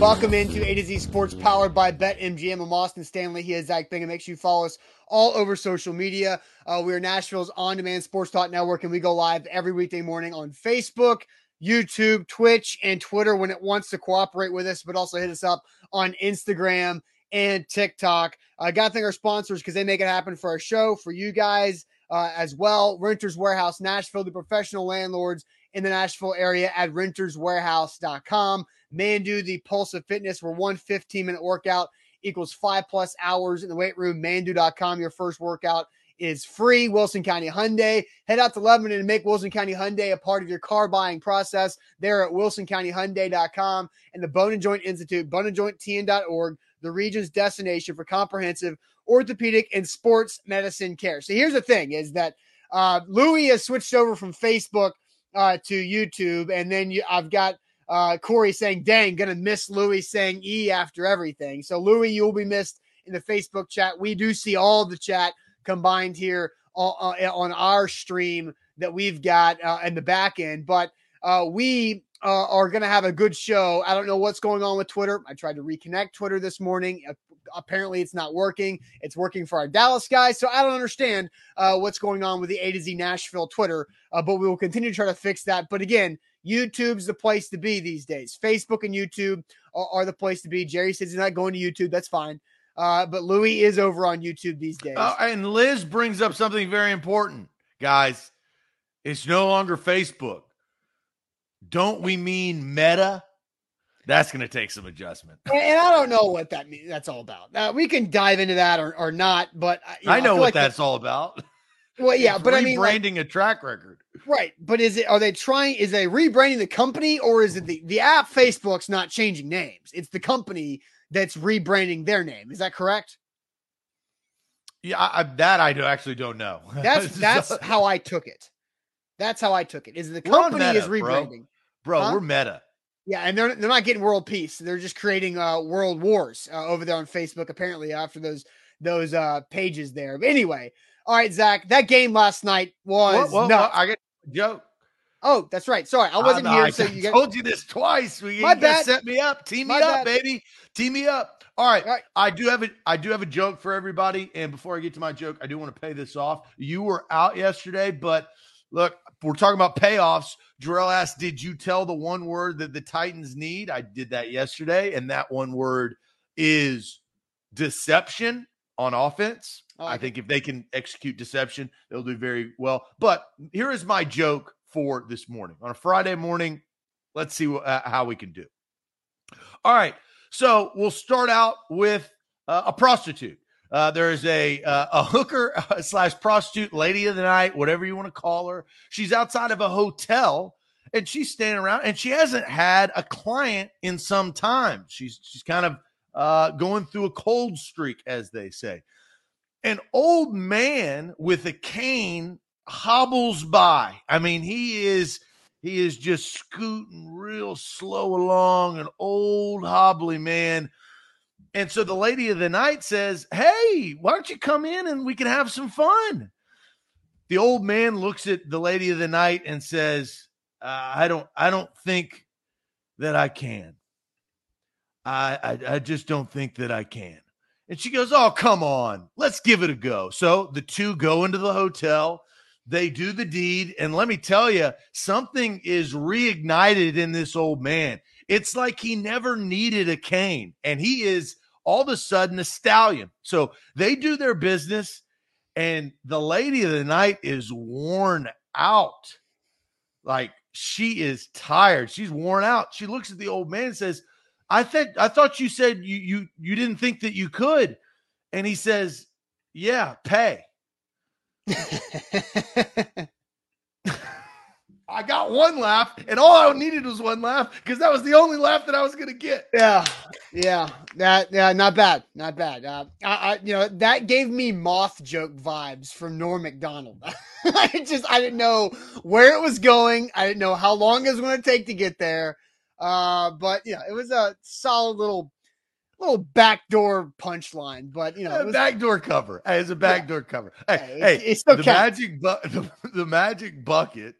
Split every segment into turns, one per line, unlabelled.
Welcome into A to Z Sports powered by BetMGM. I'm Austin Stanley. He is Zach Bingham. Make sure you follow us all over social media. Uh, we are Nashville's on demand sports talk network, and we go live every weekday morning on Facebook, YouTube, Twitch, and Twitter when it wants to cooperate with us, but also hit us up on Instagram and TikTok. I uh, got to thank our sponsors because they make it happen for our show, for you guys uh, as well. Renters Warehouse Nashville, the professional landlords in the Nashville area at renterswarehouse.com. Mandu, the Pulse of Fitness, where one 15 minute workout equals five plus hours in the weight room. Mandu.com, your first workout is free. Wilson County Hyundai. Head out to Lebanon and make Wilson County Hyundai a part of your car buying process. There at wilsoncountyhyundai.com and the Bone and Joint Institute, boneandjointtn.org, the region's destination for comprehensive orthopedic and sports medicine care. So here's the thing is that uh, Louis has switched over from Facebook uh, to YouTube, and then you, I've got uh, Corey saying, dang, gonna miss Louis saying E after everything. So, Louis, you'll be missed in the Facebook chat. We do see all the chat combined here on, uh, on our stream that we've got uh, in the back end, but uh, we uh, are going to have a good show. I don't know what's going on with Twitter. I tried to reconnect Twitter this morning. Apparently, it's not working. It's working for our Dallas guys. So I don't understand uh, what's going on with the A to Z Nashville Twitter, uh, but we will continue to try to fix that. But again, YouTube's the place to be these days. Facebook and YouTube are, are the place to be. Jerry says he's not going to YouTube. That's fine. Uh, but Louis is over on YouTube these days.
Uh, and Liz brings up something very important, guys. It's no longer Facebook. Don't we mean Meta? That's going to take some adjustment.
And, I don't know what that means. That's all about. Uh, we can dive into that or, or not, but
uh, you know, I know I what like that's all about.
Well, yeah, but I mean,
branding like, a track record,
right? But is it? Are they trying? Is they rebranding the company, or is it the the app? Facebook's not changing names. It's the company that's rebranding their name. Is that correct?
Yeah, I, that I do, actually don't know.
That's that's how I took it. That's how I took it. Is the company meta, is rebranding,
bro? bro huh? We're meta.
Yeah, and they're they're not getting world peace. They're just creating uh world wars uh, over there on Facebook. Apparently, after those those uh pages there. But anyway, all right, Zach, that game last night was
no. I get joke.
Oh, that's right. Sorry, I wasn't no, here. I,
so you get... told you this twice. We, My bad. Set me up. Team me My up, bad. baby. Team me up. All right. All right. I do have a I do have a joke for everybody. And before I get to my joke, I do want to pay this off. You were out yesterday, but look, we're talking about payoffs. Jarrell asked, Did you tell the one word that the Titans need? I did that yesterday, and that one word is deception on offense. Oh, I think if they can execute deception, they'll do very well. But here is my joke for this morning on a Friday morning. Let's see uh, how we can do. All right. So we'll start out with uh, a prostitute. Uh, there is a uh, a hooker slash prostitute, lady of the night, whatever you want to call her. She's outside of a hotel and she's standing around and she hasn't had a client in some time. She's she's kind of uh, going through a cold streak, as they say. An old man with a cane hobbles by. I mean, he is he is just scooting real slow along, an old hobbly man. And so the lady of the night says, Hey, why don't you come in and we can have some fun? The old man looks at the lady of the night and says, uh, I don't I don't think that I can. I, I I just don't think that I can. And she goes, Oh, come on, let's give it a go. So the two go into the hotel, they do the deed. And let me tell you, something is reignited in this old man. It's like he never needed a cane, and he is all of a sudden a stallion. So they do their business, and the lady of the night is worn out. Like she is tired. She's worn out. She looks at the old man and says, I thought I thought you said you you you didn't think that you could. And he says, Yeah, pay. I got one laugh, and all I needed was one laugh because that was the only laugh that I was going to get.
Yeah, yeah, that yeah, not bad, not bad. Uh, I, I, you know, that gave me moth joke vibes from Norm Macdonald. I just, I didn't know where it was going. I didn't know how long it was going to take to get there. Uh, but yeah, it was a solid little little backdoor punchline, but you know,
it was, backdoor cover. It's a backdoor yeah. cover. Hey, hey, hey it's, it's the magic bu- the, the magic bucket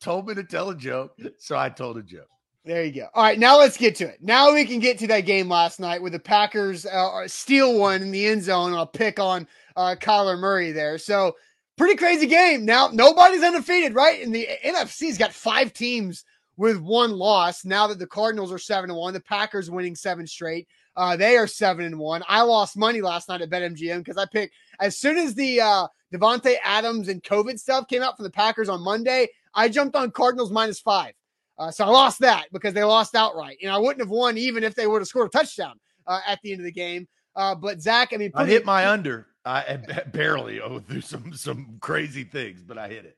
told me to tell a joke, so I told a joke.
There you go. All right, now let's get to it. Now we can get to that game last night where the Packers uh, steal one in the end zone on a pick on uh, Kyler Murray there. So pretty crazy game. Now nobody's undefeated, right? And the NFC's got five teams with one loss. Now that the Cardinals are seven and one, the Packers winning seven straight. Uh, they are seven and one. I lost money last night at BetMGM because I picked as soon as the uh, Davante Adams and COVID stuff came out from the Packers on Monday. I jumped on Cardinals minus five. Uh, so I lost that because they lost outright, and I wouldn't have won even if they would have scored a touchdown uh, at the end of the game. Uh, but Zach, I mean,
I hit my under. I barely oh through some some crazy things, but I hit it.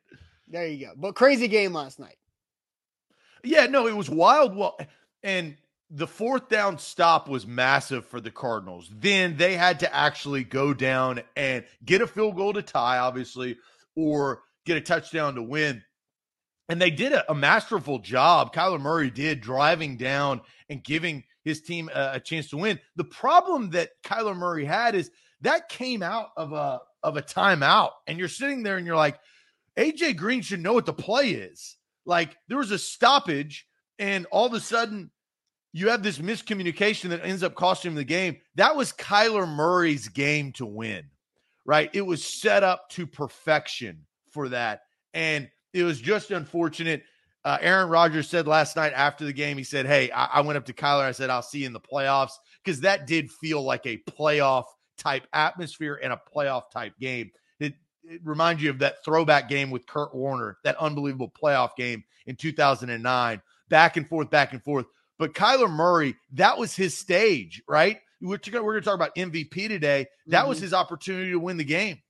There you go. But crazy game last night.
Yeah, no, it was wild. Well, and the fourth down stop was massive for the Cardinals. Then they had to actually go down and get a field goal to tie, obviously, or get a touchdown to win. And they did a, a masterful job. Kyler Murray did driving down and giving his team a, a chance to win. The problem that Kyler Murray had is that came out of a of a timeout, and you're sitting there and you're like, AJ Green should know what the play is. Like there was a stoppage, and all of a sudden you have this miscommunication that ends up costing him the game. That was Kyler Murray's game to win, right? It was set up to perfection for that. And it was just unfortunate. Uh, Aaron Rodgers said last night after the game, he said, Hey, I, I went up to Kyler. I said, I'll see you in the playoffs because that did feel like a playoff type atmosphere and a playoff type game. Reminds you of that throwback game with Kurt Warner, that unbelievable playoff game in 2009, back and forth, back and forth. But Kyler Murray, that was his stage, right? We're, we're going to talk about MVP today. That mm-hmm. was his opportunity to win the game.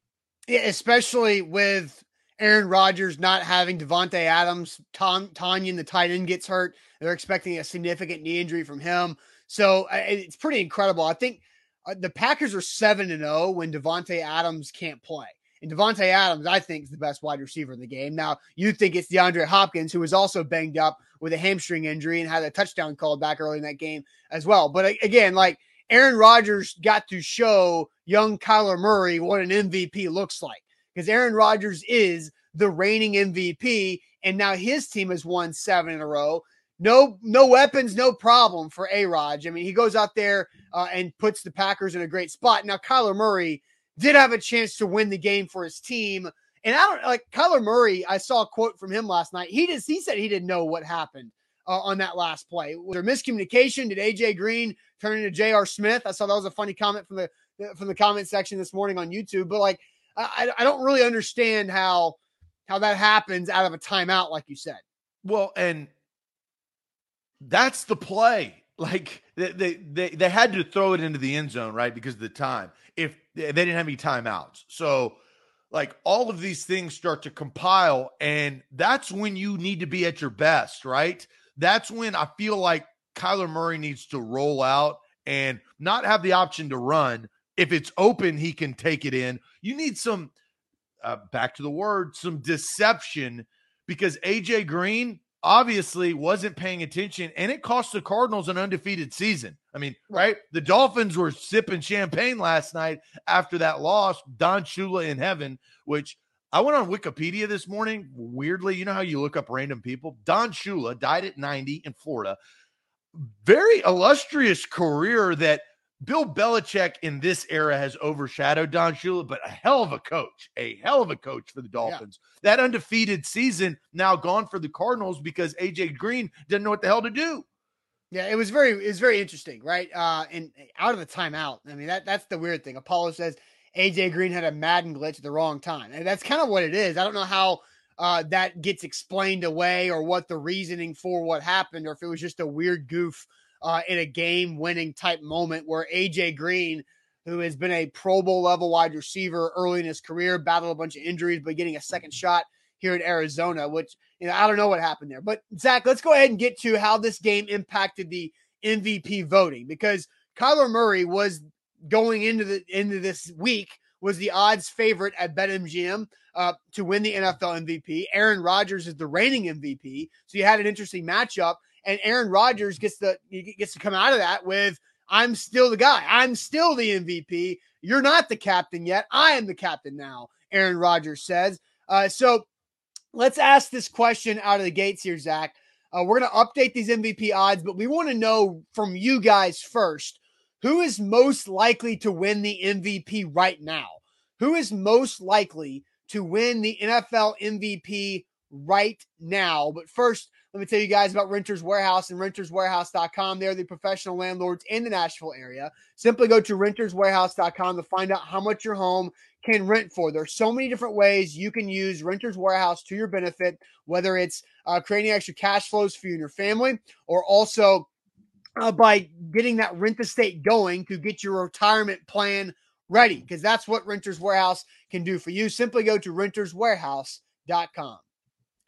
Yeah, especially with Aaron Rodgers not having Davante Adams, Tom Tonyan, the tight end, gets hurt. They're expecting a significant knee injury from him. So it's pretty incredible. I think uh, the Packers are 7 and 0 when Davante Adams can't play. And Davante Adams, I think, is the best wide receiver in the game. Now, you think it's DeAndre Hopkins, who was also banged up with a hamstring injury and had a touchdown called back early in that game as well. But again, like Aaron Rodgers got to show young Kyler Murray what an MVP looks like because Aaron Rodgers is the reigning MVP, and now his team has won seven in a row. No, no weapons, no problem for A Rod. I mean, he goes out there uh, and puts the Packers in a great spot. Now, Kyler Murray did have a chance to win the game for his team. And I don't like Kyler Murray. I saw a quote from him last night. He just he said he didn't know what happened uh, on that last play. Was there miscommunication? Did AJ Green turn into J.R. Smith? I saw that was a funny comment from the from the comment section this morning on YouTube. But like I, I don't really understand how how that happens out of a timeout, like you said.
Well, and that's the play. Like they, they they they had to throw it into the end zone, right? Because of the time. If they didn't have any timeouts. So like all of these things start to compile and that's when you need to be at your best, right? That's when I feel like Kyler Murray needs to roll out and not have the option to run, if it's open, he can take it in. You need some, uh, back to the word, some deception because AJ Green obviously wasn't paying attention and it cost the Cardinals an undefeated season. I mean, right? The Dolphins were sipping champagne last night after that loss. Don Shula in heaven, which I went on Wikipedia this morning. Weirdly, you know how you look up random people? Don Shula died at 90 in Florida. Very illustrious career that Bill Belichick in this era has overshadowed Don Shula, but a hell of a coach, a hell of a coach for the Dolphins. Yeah. That undefeated season now gone for the Cardinals because AJ Green didn't know what the hell to do.
Yeah, it was very it was very interesting, right? Uh and out of the timeout. I mean, that that's the weird thing. Apollo says AJ Green had a Madden glitch at the wrong time. And that's kind of what it is. I don't know how uh, that gets explained away or what the reasoning for what happened or if it was just a weird goof uh, in a game winning type moment where AJ Green, who has been a Pro Bowl level wide receiver early in his career, battled a bunch of injuries, but getting a second shot here in Arizona, which, you know, I don't know what happened there. But Zach, let's go ahead and get to how this game impacted the MVP voting because Kyler Murray was going into the into this week was the odds favorite at BetMGM uh, to win the NFL MVP. Aaron Rodgers is the reigning MVP, so you had an interesting matchup and Aaron Rodgers gets to gets to come out of that with I'm still the guy. I'm still the MVP. You're not the captain yet. I am the captain now. Aaron Rodgers says. Uh, so let's ask this question out of the gates here, Zach. Uh, we're going to update these MVP odds, but we want to know from you guys first who is most likely to win the MVP right now? Who is most likely to win the NFL MVP right now? But first, let me tell you guys about Renters Warehouse and renterswarehouse.com. They're the professional landlords in the Nashville area. Simply go to renterswarehouse.com to find out how much your home can rent for. There's so many different ways you can use Renters Warehouse to your benefit, whether it's uh, creating extra cash flows for you and your family, or also uh, by getting that rent estate going to get your retirement plan ready, because that's what Renters Warehouse can do for you. Simply go to renterswarehouse.com.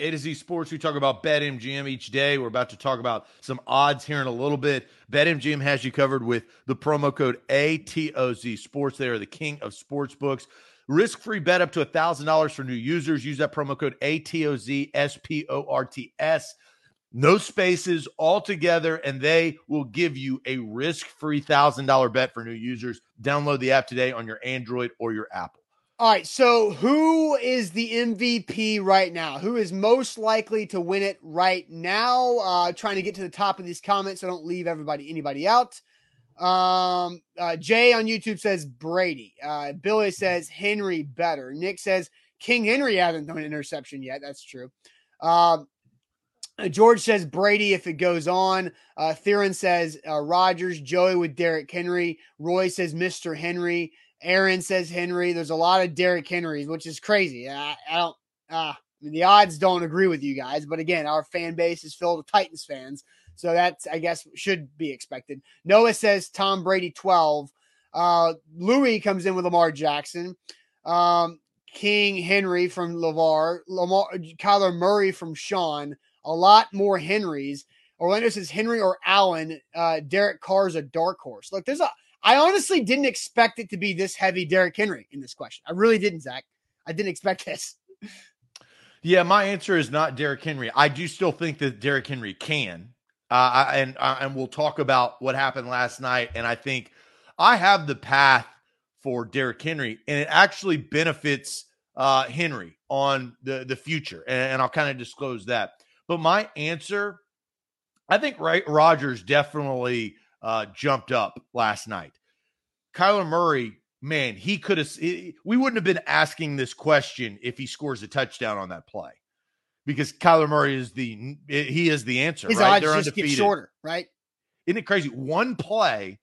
A to Z Sports, we talk about BetMGM each day. We're about to talk about some odds here in a little bit. BetMGM has you covered with the promo code ATOZ Sports. They are the king of sports books. Risk free bet up to $1,000 for new users. Use that promo code ATOZ S P O R T S. No spaces all together, and they will give you a risk free $1,000 bet for new users. Download the app today on your Android or your Apple.
All right. So, who is the MVP right now? Who is most likely to win it right now? Uh, trying to get to the top of these comments so I don't leave everybody, anybody out. Um, uh, Jay on YouTube says Brady. Uh, Billy says Henry better. Nick says King Henry hasn't done an interception yet. That's true. Um, uh, George says Brady if it goes on. Uh, Theron says uh, Rodgers. Joey with Derrick Henry. Roy says Mr. Henry. Aaron says Henry. There's a lot of Derrick Henrys, which is crazy. I, I don't. Uh, I mean, the odds don't agree with you guys, but again, our fan base is filled with Titans fans, so that's I guess should be expected. Noah says Tom Brady 12. Uh, Louis comes in with Lamar Jackson. Um, King Henry from Lavar, Lamar, Kyler Murray from Sean. A lot more Henrys. Orlando says Henry or Allen. Uh, Derek Carr's a dark horse. Look, there's a I honestly didn't expect it to be this heavy Derrick Henry in this question. I really didn't, Zach. I didn't expect this.
Yeah, my answer is not Derrick Henry. I do still think that Derrick Henry can, uh, and uh, and we'll talk about what happened last night. And I think I have the path for Derrick Henry, and it actually benefits uh, Henry on the the future. And, and I'll kind of disclose that. But my answer, I think right Rodgers definitely uh, jumped up last night. Kyler Murray, man, he could have. We wouldn't have been asking this question if he scores a touchdown on that play, because Kyler Murray is the he is the answer.
His
right?
odds They're just undefeated. get shorter, right?
Isn't it crazy? One play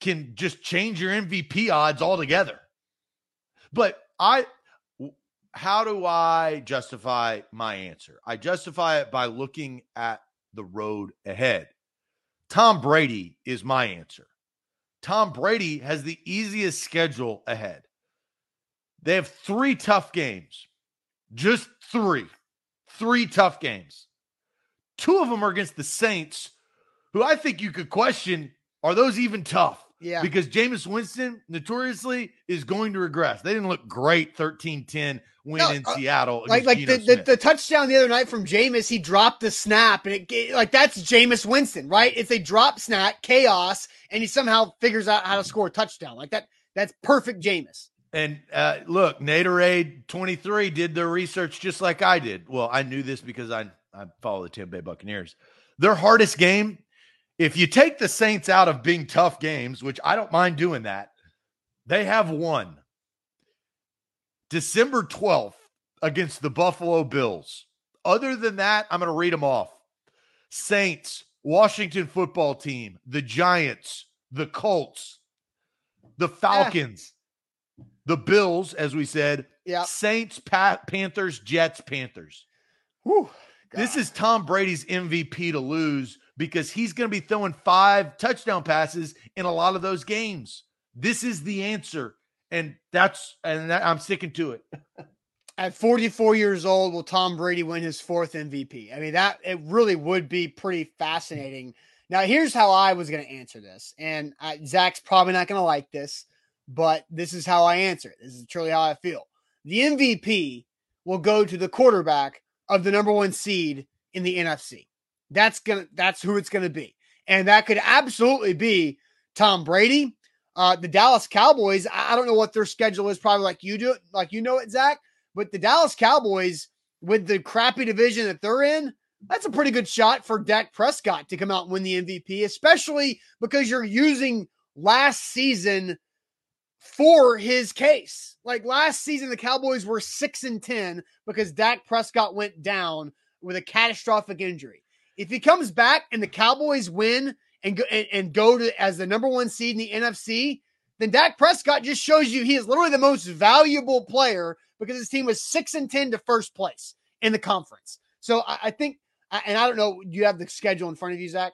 can just change your MVP odds altogether. But I, how do I justify my answer? I justify it by looking at the road ahead. Tom Brady is my answer. Tom Brady has the easiest schedule ahead. They have three tough games, just three, three tough games. Two of them are against the Saints, who I think you could question are those even tough?
Yeah.
Because Jameis Winston notoriously is going to regress. They didn't look great 13 10 win no, in uh, Seattle.
Like like the, the, the, touchdown the other night from Jameis, he dropped the snap and it like that's Jameis Winston, right? It's a drop snap, chaos, and he somehow figures out how to score a touchdown. Like that, that's perfect Jameis.
And uh, look, Naderade 23 did their research just like I did. Well, I knew this because I, I follow the Tampa Bay Buccaneers. Their hardest game if you take the Saints out of being tough games, which I don't mind doing that, they have won. December 12th against the Buffalo Bills. Other than that, I'm going to read them off. Saints, Washington football team, the Giants, the Colts, the eh. Falcons, yeah. the Bills, as we said,
yeah.
Saints, pa- Panthers, Jets, Panthers.
Whew,
this is Tom Brady's MVP to lose because he's going to be throwing five touchdown passes in a lot of those games. This is the answer. And that's, and that, I'm sticking to it.
At 44 years old, will Tom Brady win his fourth MVP? I mean, that it really would be pretty fascinating. Now, here's how I was going to answer this. And I, Zach's probably not going to like this, but this is how I answer it. This is truly how I feel. The MVP will go to the quarterback of the number one seed in the NFC. That's gonna that's who it's gonna be. And that could absolutely be Tom Brady. Uh, the Dallas Cowboys, I don't know what their schedule is, probably like you do like you know it, Zach. But the Dallas Cowboys, with the crappy division that they're in, that's a pretty good shot for Dak Prescott to come out and win the MVP, especially because you're using last season for his case. Like last season, the Cowboys were six and 10 because Dak Prescott went down with a catastrophic injury. If he comes back and the Cowboys win and go, and, and go to as the number one seed in the NFC, then Dak Prescott just shows you he is literally the most valuable player because his team was six and 10 to first place in the conference. So I, I think, and I don't know, you have the schedule in front of you, Zach?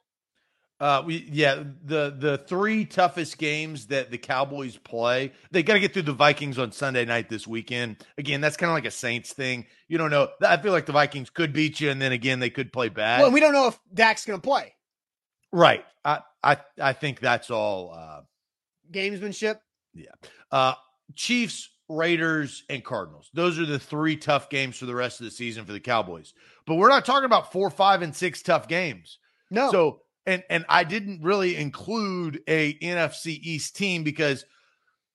Uh, we yeah the the three toughest games that the Cowboys play. They got to get through the Vikings on Sunday night this weekend. Again, that's kind of like a Saints thing. You don't know. I feel like the Vikings could beat you, and then again they could play bad.
Well, we don't know if Dak's going to play.
Right. I I I think that's all uh,
gamesmanship.
Yeah. Uh, Chiefs, Raiders, and Cardinals. Those are the three tough games for the rest of the season for the Cowboys. But we're not talking about four, five, and six tough games.
No.
So and and I didn't really include a NFC East team because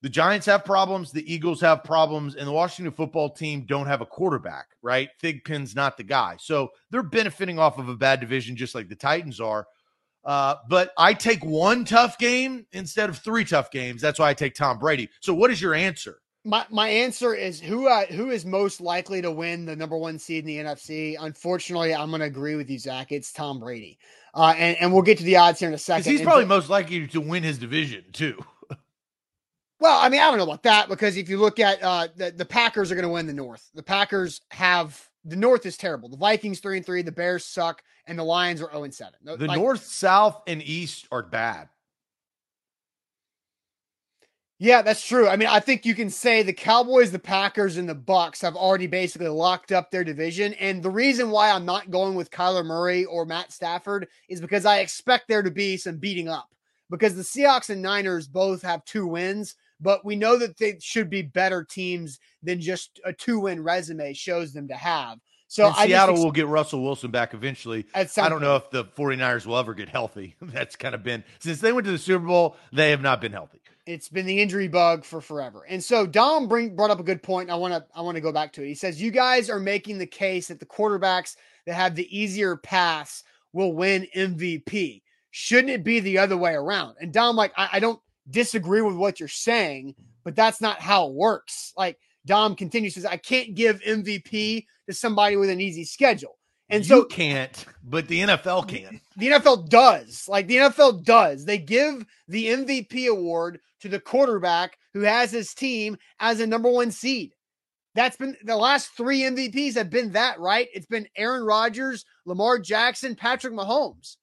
the Giants have problems, the Eagles have problems, and the Washington football team don't have a quarterback, right? Thigpen's not the guy. So they're benefiting off of a bad division just like the Titans are. Uh, but I take one tough game instead of three tough games. That's why I take Tom Brady. So what is your answer?
My my answer is who uh, who is most likely to win the number one seed in the NFC. Unfortunately, I'm going to agree with you, Zach. It's Tom Brady, uh, and and we'll get to the odds here in a second.
He's probably most likely to win his division too.
well, I mean, I don't know about that because if you look at uh, the the Packers are going to win the North. The Packers have the North is terrible. The Vikings three and three. The Bears suck, and the Lions are zero oh and seven.
The like, North, South, and East are bad.
Yeah, that's true. I mean, I think you can say the Cowboys, the Packers, and the Bucks have already basically locked up their division. And the reason why I'm not going with Kyler Murray or Matt Stafford is because I expect there to be some beating up. Because the Seahawks and Niners both have two wins, but we know that they should be better teams than just a two-win resume shows them to have. So
and Seattle ex- will get Russell Wilson back eventually. I don't point. know if the 49ers will ever get healthy. That's kind of been since they went to the Super Bowl, they have not been healthy.
It's been the injury bug for forever. And so Dom bring, brought up a good point. I want to I want to go back to it. He says you guys are making the case that the quarterbacks that have the easier pass will win MVP. Shouldn't it be the other way around? And Dom, like, I, I don't disagree with what you're saying, but that's not how it works. Like Dom continues says, I can't give MVP to somebody with an easy schedule. And so
you can't, but the NFL can.
The NFL does. Like the NFL does. They give the MVP award to the quarterback who has his team as a number one seed. That's been the last three MVPs have been that, right? It's been Aaron Rodgers, Lamar Jackson, Patrick Mahomes.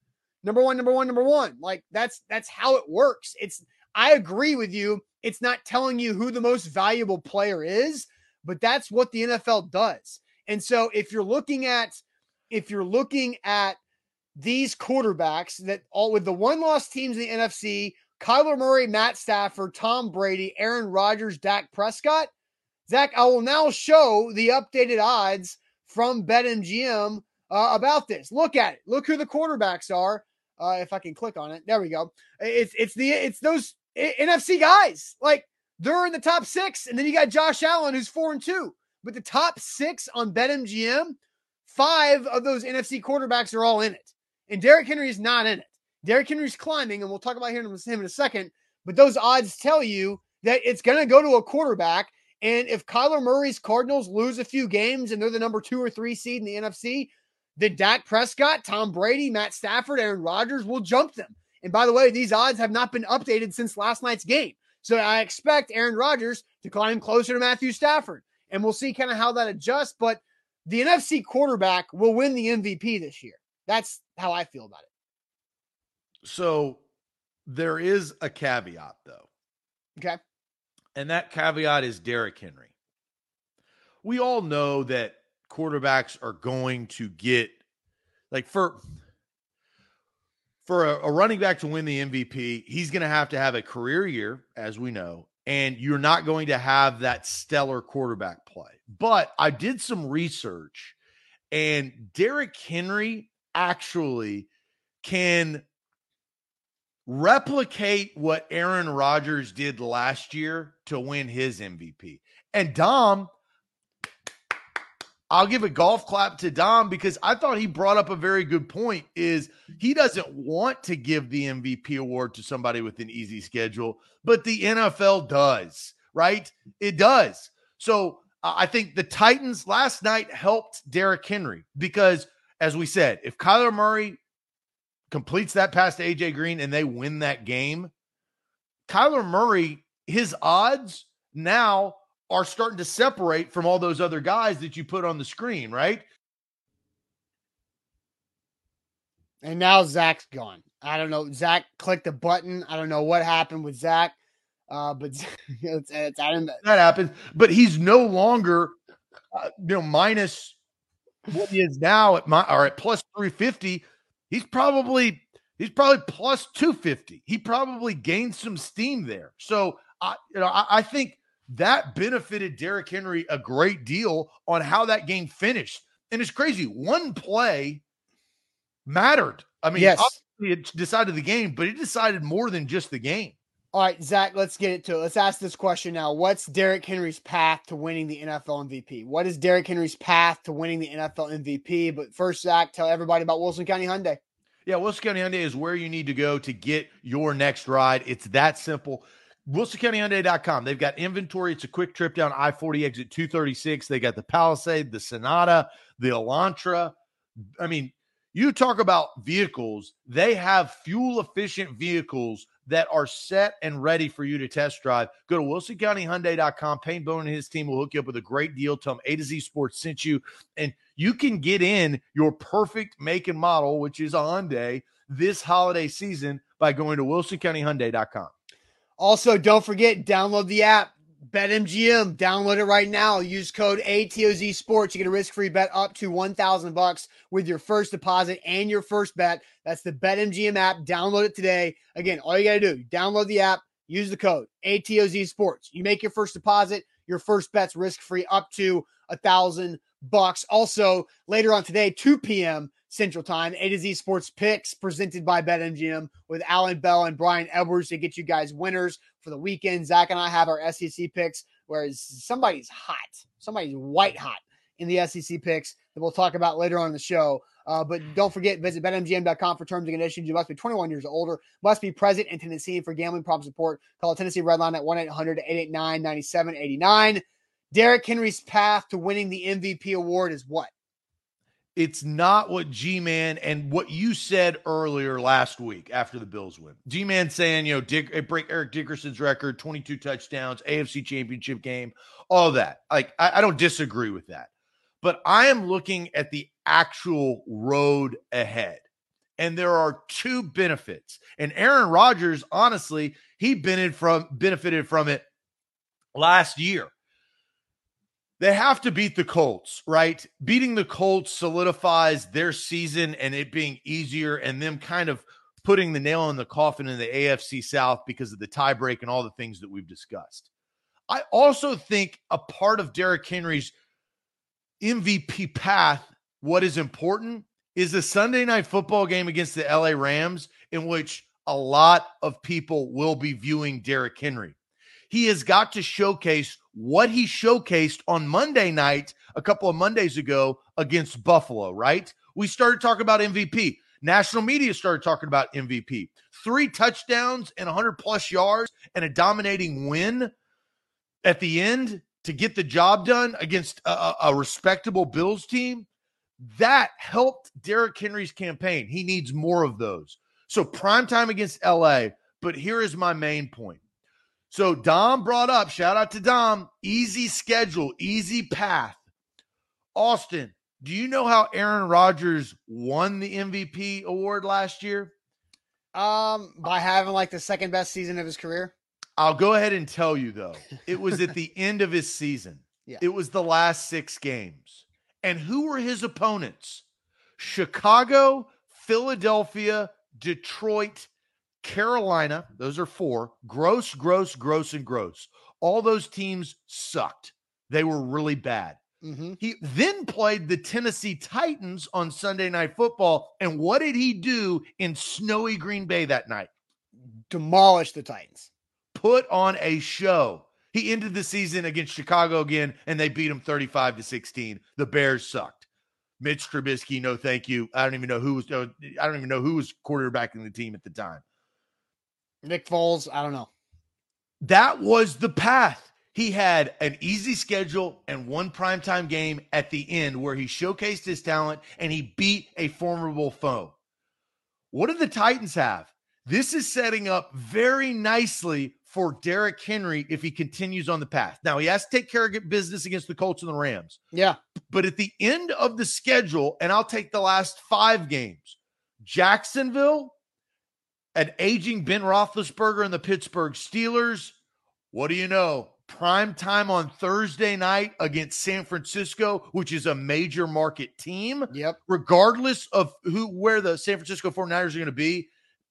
Number one, number one, number one. Like that's that's how it works. It's I agree with you. It's not telling you who the most valuable player is, but that's what the NFL does. And so if you're looking at if you're looking at these quarterbacks that all with the one loss teams in the NFC, Kyler Murray, Matt Stafford, Tom Brady, Aaron Rodgers, Dak Prescott. Zach, I will now show the updated odds from BetMGM uh, about this. Look at it. Look who the quarterbacks are. Uh, if I can click on it, there we go. It's it's the it's those NFC guys. Like they're in the top six, and then you got Josh Allen who's four and two. But the top six on BetMGM, five of those NFC quarterbacks are all in it, and Derrick Henry is not in it. Derrick Henry's climbing, and we'll talk about him in a second. But those odds tell you that it's going to go to a quarterback. And if Kyler Murray's Cardinals lose a few games and they're the number two or three seed in the NFC, then Dak Prescott, Tom Brady, Matt Stafford, Aaron Rodgers will jump them. And by the way, these odds have not been updated since last night's game. So I expect Aaron Rodgers to climb closer to Matthew Stafford. And we'll see kind of how that adjusts. But the NFC quarterback will win the MVP this year. That's how I feel about it.
So there is a caveat though.
Okay.
And that caveat is Derrick Henry. We all know that quarterbacks are going to get like for for a, a running back to win the MVP, he's going to have to have a career year, as we know, and you're not going to have that stellar quarterback play. But I did some research, and Derrick Henry actually can replicate what Aaron Rodgers did last year to win his MVP. And Dom, I'll give a golf clap to Dom because I thought he brought up a very good point is he doesn't want to give the MVP award to somebody with an easy schedule, but the NFL does, right? It does. So I think the Titans last night helped Derrick Henry because as we said, if Kyler Murray completes that pass to AJ Green and they win that game, Kyler Murray, his odds now are starting to separate from all those other guys that you put on the screen, right?
And now Zach's gone. I don't know. Zach clicked a button. I don't know what happened with Zach, uh, but it's, it's,
that happens. But he's no longer, uh, you know, minus what he is now at my or at plus three fifty. He's probably he's probably plus two fifty. He probably gained some steam there. So I, you know, I, I think that benefited Derrick Henry a great deal on how that game finished. And it's crazy. One play mattered. I mean,
yes.
it decided the game, but it decided more than just the game.
All right, Zach, let's get into it. Let's ask this question now. What's Derrick Henry's path to winning the NFL MVP? What is Derrick Henry's path to winning the NFL MVP? But first, Zach, tell everybody about Wilson County Hyundai.
Yeah, Wilson County Hyundai is where you need to go to get your next ride. It's that simple. WilsonCountyHyundai.com. They've got inventory. It's a quick trip down I 40 exit 236. They got the Palisade, the Sonata, the Elantra. I mean, you talk about vehicles, they have fuel efficient vehicles that are set and ready for you to test drive. Go to WilsonCountyHyundai.com. Payne Bone and his team will hook you up with a great deal. Tell them A to Z Sports sent you, and you can get in your perfect make and model, which is a Hyundai, this holiday season by going to WilsonCountyHyundai.com.
Also, don't forget, download the app, BetMGM. Download it right now. Use code ATOZ Sports. You get a risk-free bet up to 1000 bucks with your first deposit and your first bet. That's the BetMGM app. Download it today. Again, all you got to do, download the app, use the code ATOZ Sports. You make your first deposit, your first bet's risk-free up to a thousand bucks. Also, later on today, 2 p.m. Central Time. A to Z Sports Picks presented by BetMGM with Alan Bell and Brian Edwards to get you guys winners for the weekend. Zach and I have our SEC picks, whereas somebody's hot, somebody's white hot in the SEC picks that we'll talk about later on in the show. Uh, but don't forget, visit betmgm.com for terms and conditions. You must be 21 years or older, must be present in Tennessee. For gambling problem support, call Tennessee Redline at 1 800 889 9789. Derrick Henry's path to winning the MVP award is what?
it's not what G Man and what you said earlier last week after the Bills win. G Man saying, you know, Dick, eh, break Eric Dickerson's record, 22 touchdowns, AFC championship game, all that. Like, I, I don't disagree with that. But I am looking at the actual road ahead. And there are two benefits. And Aaron Rodgers, honestly, he benefited from benefited from it last year they have to beat the Colts, right? Beating the Colts solidifies their season and it being easier and them kind of putting the nail in the coffin in the AFC South because of the tiebreak and all the things that we've discussed. I also think a part of Derrick Henry's MVP path, what is important is the Sunday night football game against the LA Rams, in which a lot of people will be viewing Derrick Henry. He has got to showcase what he showcased on Monday night a couple of Mondays ago against Buffalo, right? We started talking about MVP. National media started talking about MVP. Three touchdowns and 100 plus yards and a dominating win at the end to get the job done against a, a respectable Bills team. That helped Derrick Henry's campaign. He needs more of those. So, prime time against LA. But here is my main point so Dom brought up, shout out to Dom, easy schedule, easy path. Austin, do you know how Aaron Rodgers won the MVP award last year?
Um, by having like the second best season of his career.
I'll go ahead and tell you though. It was at the end of his season. Yeah. It was the last 6 games. And who were his opponents? Chicago, Philadelphia, Detroit, Carolina, those are four. Gross, gross, gross, and gross. All those teams sucked. They were really bad. Mm-hmm. He then played the Tennessee Titans on Sunday Night Football. And what did he do in snowy Green Bay that night?
Demolish the Titans.
Put on a show. He ended the season against Chicago again, and they beat him 35 to 16. The Bears sucked. Mitch Trubisky, no thank you. I don't even know who was. I don't even know who was quarterbacking the team at the time.
Nick Foles, I don't know.
That was the path. He had an easy schedule and one primetime game at the end where he showcased his talent and he beat a formidable foe. What do the Titans have? This is setting up very nicely for Derrick Henry if he continues on the path. Now, he has to take care of business against the Colts and the Rams.
Yeah.
But at the end of the schedule, and I'll take the last five games Jacksonville, an aging Ben Roethlisberger and the Pittsburgh Steelers. What do you know? Prime time on Thursday night against San Francisco, which is a major market team.
Yep.
Regardless of who where the San Francisco 49ers are going to be,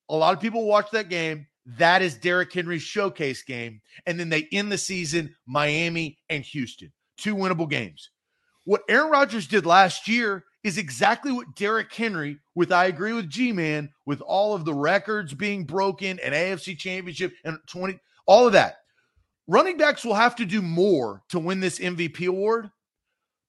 a lot of people watch that game. That is Derrick Henry's showcase game. And then they end the season Miami and Houston. Two winnable games. What Aaron Rodgers did last year is exactly what Derrick Henry, with I agree with G Man, with all of the records being broken and AFC championship and 20, all of that. Running backs will have to do more to win this MVP award.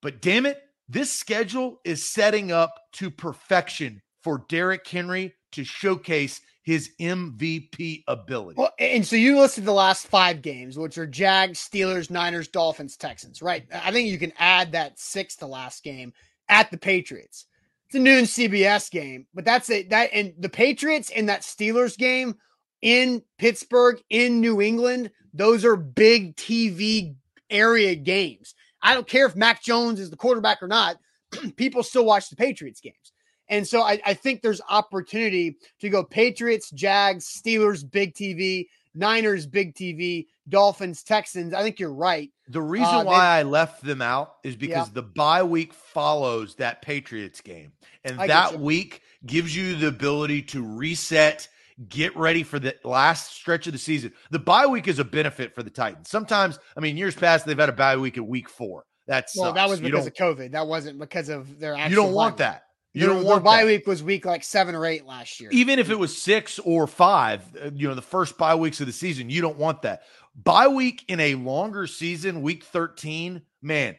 But damn it, this schedule is setting up to perfection for Derrick Henry to showcase his MVP ability.
Well, and so you listed the last five games, which are Jags, Steelers, Niners, Dolphins, Texans, right? I think you can add that sixth to last game at the Patriots. It's a noon CBS game, but that's it. That and the Patriots in that Steelers game in Pittsburgh, in New England, those are big TV area games. I don't care if Mac Jones is the quarterback or not, people still watch the Patriots games. And so I, I think there's opportunity to go Patriots, Jags, Steelers, big TV, Niners, big TV, Dolphins, Texans. I think you're right.
The reason uh, why they, I left them out is because yeah. the bye week follows that Patriots game. And I that week gives you the ability to reset, get ready for the last stretch of the season. The bye week is a benefit for the Titans. Sometimes, I mean, years past, they've had a bye week at week four. That's well,
that was because of COVID. That wasn't because of their.
you don't want that.
You don't want bye week was week like seven or eight last year.
Even if it was six or five, uh, you know, the first bye weeks of the season, you don't want that. Bye week in a longer season, week 13, man,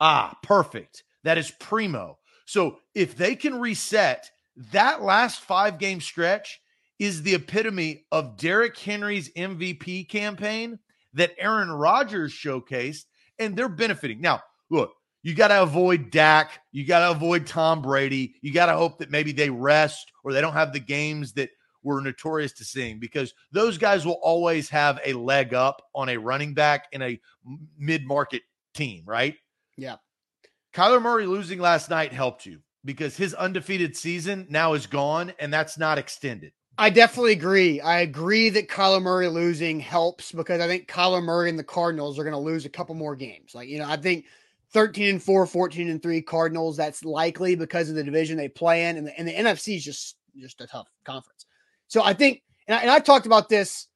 ah, perfect. That is primo. So if they can reset that last five game stretch, is the epitome of Derrick Henry's MVP campaign that Aaron Rodgers showcased, and they're benefiting. Now, look, you got to avoid Dak. You got to avoid Tom Brady. You got to hope that maybe they rest or they don't have the games that we're notorious to seeing because those guys will always have a leg up on a running back in a mid market team, right?
Yeah.
Kyler Murray losing last night helped you because his undefeated season now is gone and that's not extended.
I definitely agree. I agree that Kyler Murray losing helps because I think Kyler Murray and the Cardinals are going to lose a couple more games. Like, you know, I think 13 and 4, 14 and 3 Cardinals. That's likely because of the division they play in. And the, and the NFC is just, just a tough conference. So I think, and I, and I talked about this.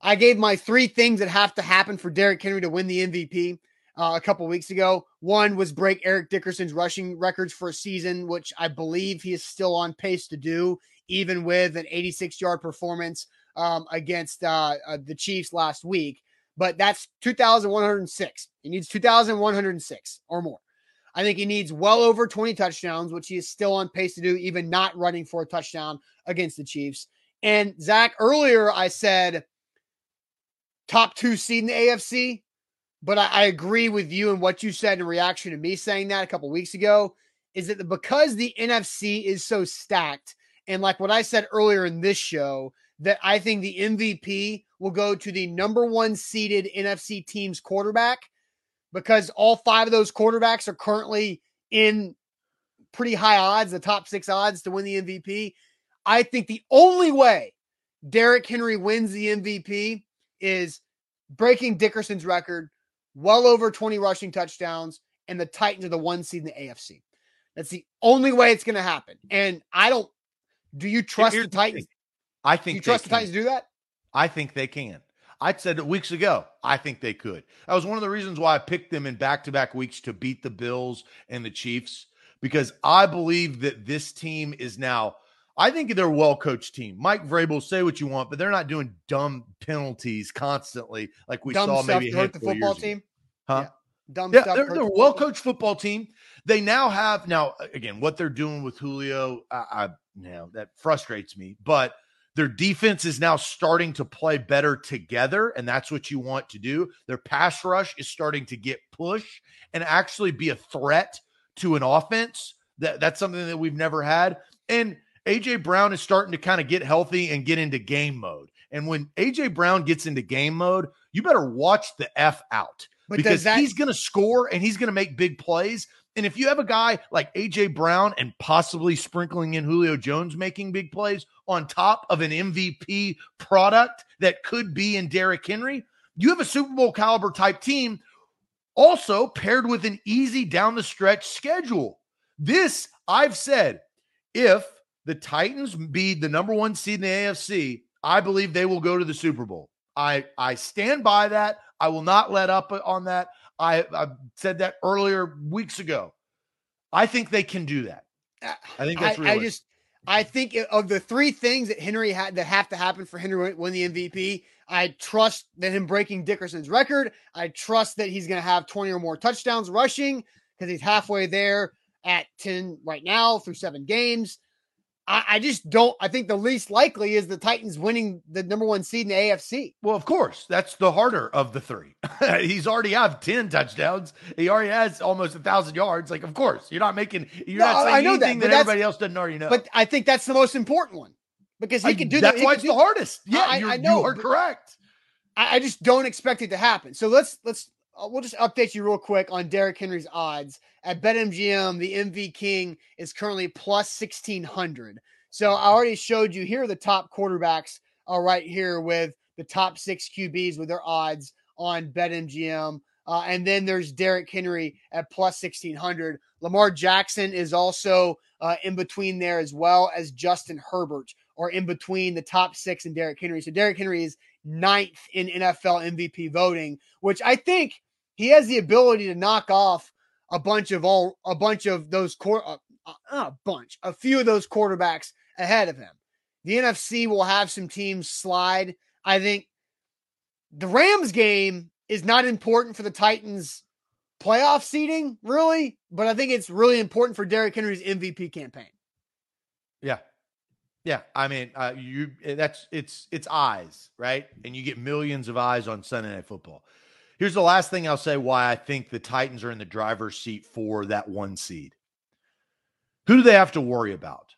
I gave my three things that have to happen for Derrick Henry to win the MVP uh, a couple weeks ago. One was break Eric Dickerson's rushing records for a season, which I believe he is still on pace to do, even with an 86 yard performance um, against uh, uh, the Chiefs last week but that's 2,106. He needs 2,106 or more. I think he needs well over 20 touchdowns, which he is still on pace to do, even not running for a touchdown against the Chiefs. And Zach, earlier I said top two seed in the AFC, but I, I agree with you and what you said in reaction to me saying that a couple weeks ago. Is that because the NFC is so stacked, and like what I said earlier in this show, that I think the MVP will go to the number one seeded NFC team's quarterback because all five of those quarterbacks are currently in pretty high odds, the top six odds to win the MVP. I think the only way Derrick Henry wins the MVP is breaking Dickerson's record, well over 20 rushing touchdowns, and the Titans are the one seed in the AFC. That's the only way it's going to happen. And I don't. Do you trust the Titans?
I think do
you trust the Titans to do that.
I think they can. I said it weeks ago. I think they could. That was one of the reasons why I picked them in back to back weeks to beat the Bills and the Chiefs because I believe that this team is now I think they're a well coached team. Mike Vrabel, say what you want, but they're not doing dumb penalties constantly like we
dumb
saw
stuff
maybe
hurt the football team.
Ago. Huh?
Yeah. Dumb
yeah,
stuff.
They're, they're a well coached football team. They now have now again what they're doing with Julio. I, I know that frustrates me, but their defense is now starting to play better together, and that's what you want to do. Their pass rush is starting to get push and actually be a threat to an offense. That that's something that we've never had. And AJ Brown is starting to kind of get healthy and get into game mode. And when AJ Brown gets into game mode, you better watch the F out but because that- he's going to score and he's going to make big plays. And if you have a guy like AJ Brown and possibly sprinkling in Julio Jones making big plays on top of an MVP product that could be in Derrick Henry, you have a Super Bowl caliber type team also paired with an easy down the stretch schedule. This, I've said, if the Titans be the number one seed in the AFC, I believe they will go to the Super Bowl. I, I stand by that. I will not let up on that. I, I said that earlier weeks ago. I think they can do that. I think that's I,
I just I think of the three things that Henry had that have to happen for Henry to win the MVP. I trust that him breaking Dickerson's record. I trust that he's going to have 20 or more touchdowns rushing because he's halfway there at 10 right now through seven games. I, I, just don't. I think the least likely is the Titans winning the number one seed in the AFC.
Well, of course, that's the harder of the three. He's already have ten touchdowns. He already has almost a thousand yards. Like, of course, you're not making. You're no, not saying I know anything that, that everybody else doesn't already know.
But I think that's the most important one because he I, can do
that's
that.
why it's
do,
the hardest. Yeah, I, I know. You are correct.
I just don't expect it to happen. So let's let's uh, we'll just update you real quick on Derrick Henry's odds at BetMGM. The MV King is currently plus sixteen hundred. So I already showed you here are the top quarterbacks uh, right here with the top six QBs with their odds on BetMGM. Uh, and then there's Derrick Henry at plus 1600. Lamar Jackson is also uh, in between there as well as Justin Herbert, or in between the top six and Derrick Henry. So Derrick Henry is ninth in NFL MVP voting, which I think he has the ability to knock off a bunch of all a bunch of those core uh, a bunch, a few of those quarterbacks ahead of him. The NFC will have some teams slide. I think the Rams game is not important for the Titans playoff seeding, really, but I think it's really important for Derrick Henry's MVP campaign.
Yeah. Yeah, I mean, uh, you that's it's it's eyes, right? And you get millions of eyes on Sunday Night Football. Here's the last thing I'll say why I think the Titans are in the driver's seat for that one seed. Who do they have to worry about?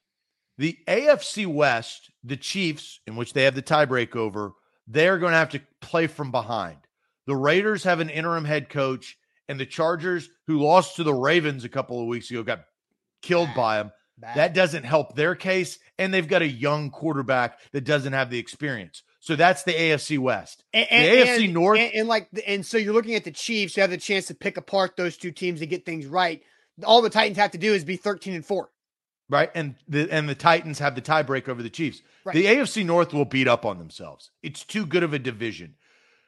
The AFC West, the Chiefs, in which they have the tiebreak over, they're going to have to play from behind. The Raiders have an interim head coach, and the Chargers, who lost to the Ravens a couple of weeks ago, got killed Bad. by them. Bad. That doesn't help their case. And they've got a young quarterback that doesn't have the experience. So that's the AFC West. And, the AFC
and,
North.
And, like, and so you're looking at the Chiefs, you have the chance to pick apart those two teams to get things right all the Titans have to do is be 13 and 4.
Right. And the and the Titans have the tiebreak over the Chiefs. Right. The AFC North will beat up on themselves. It's too good of a division.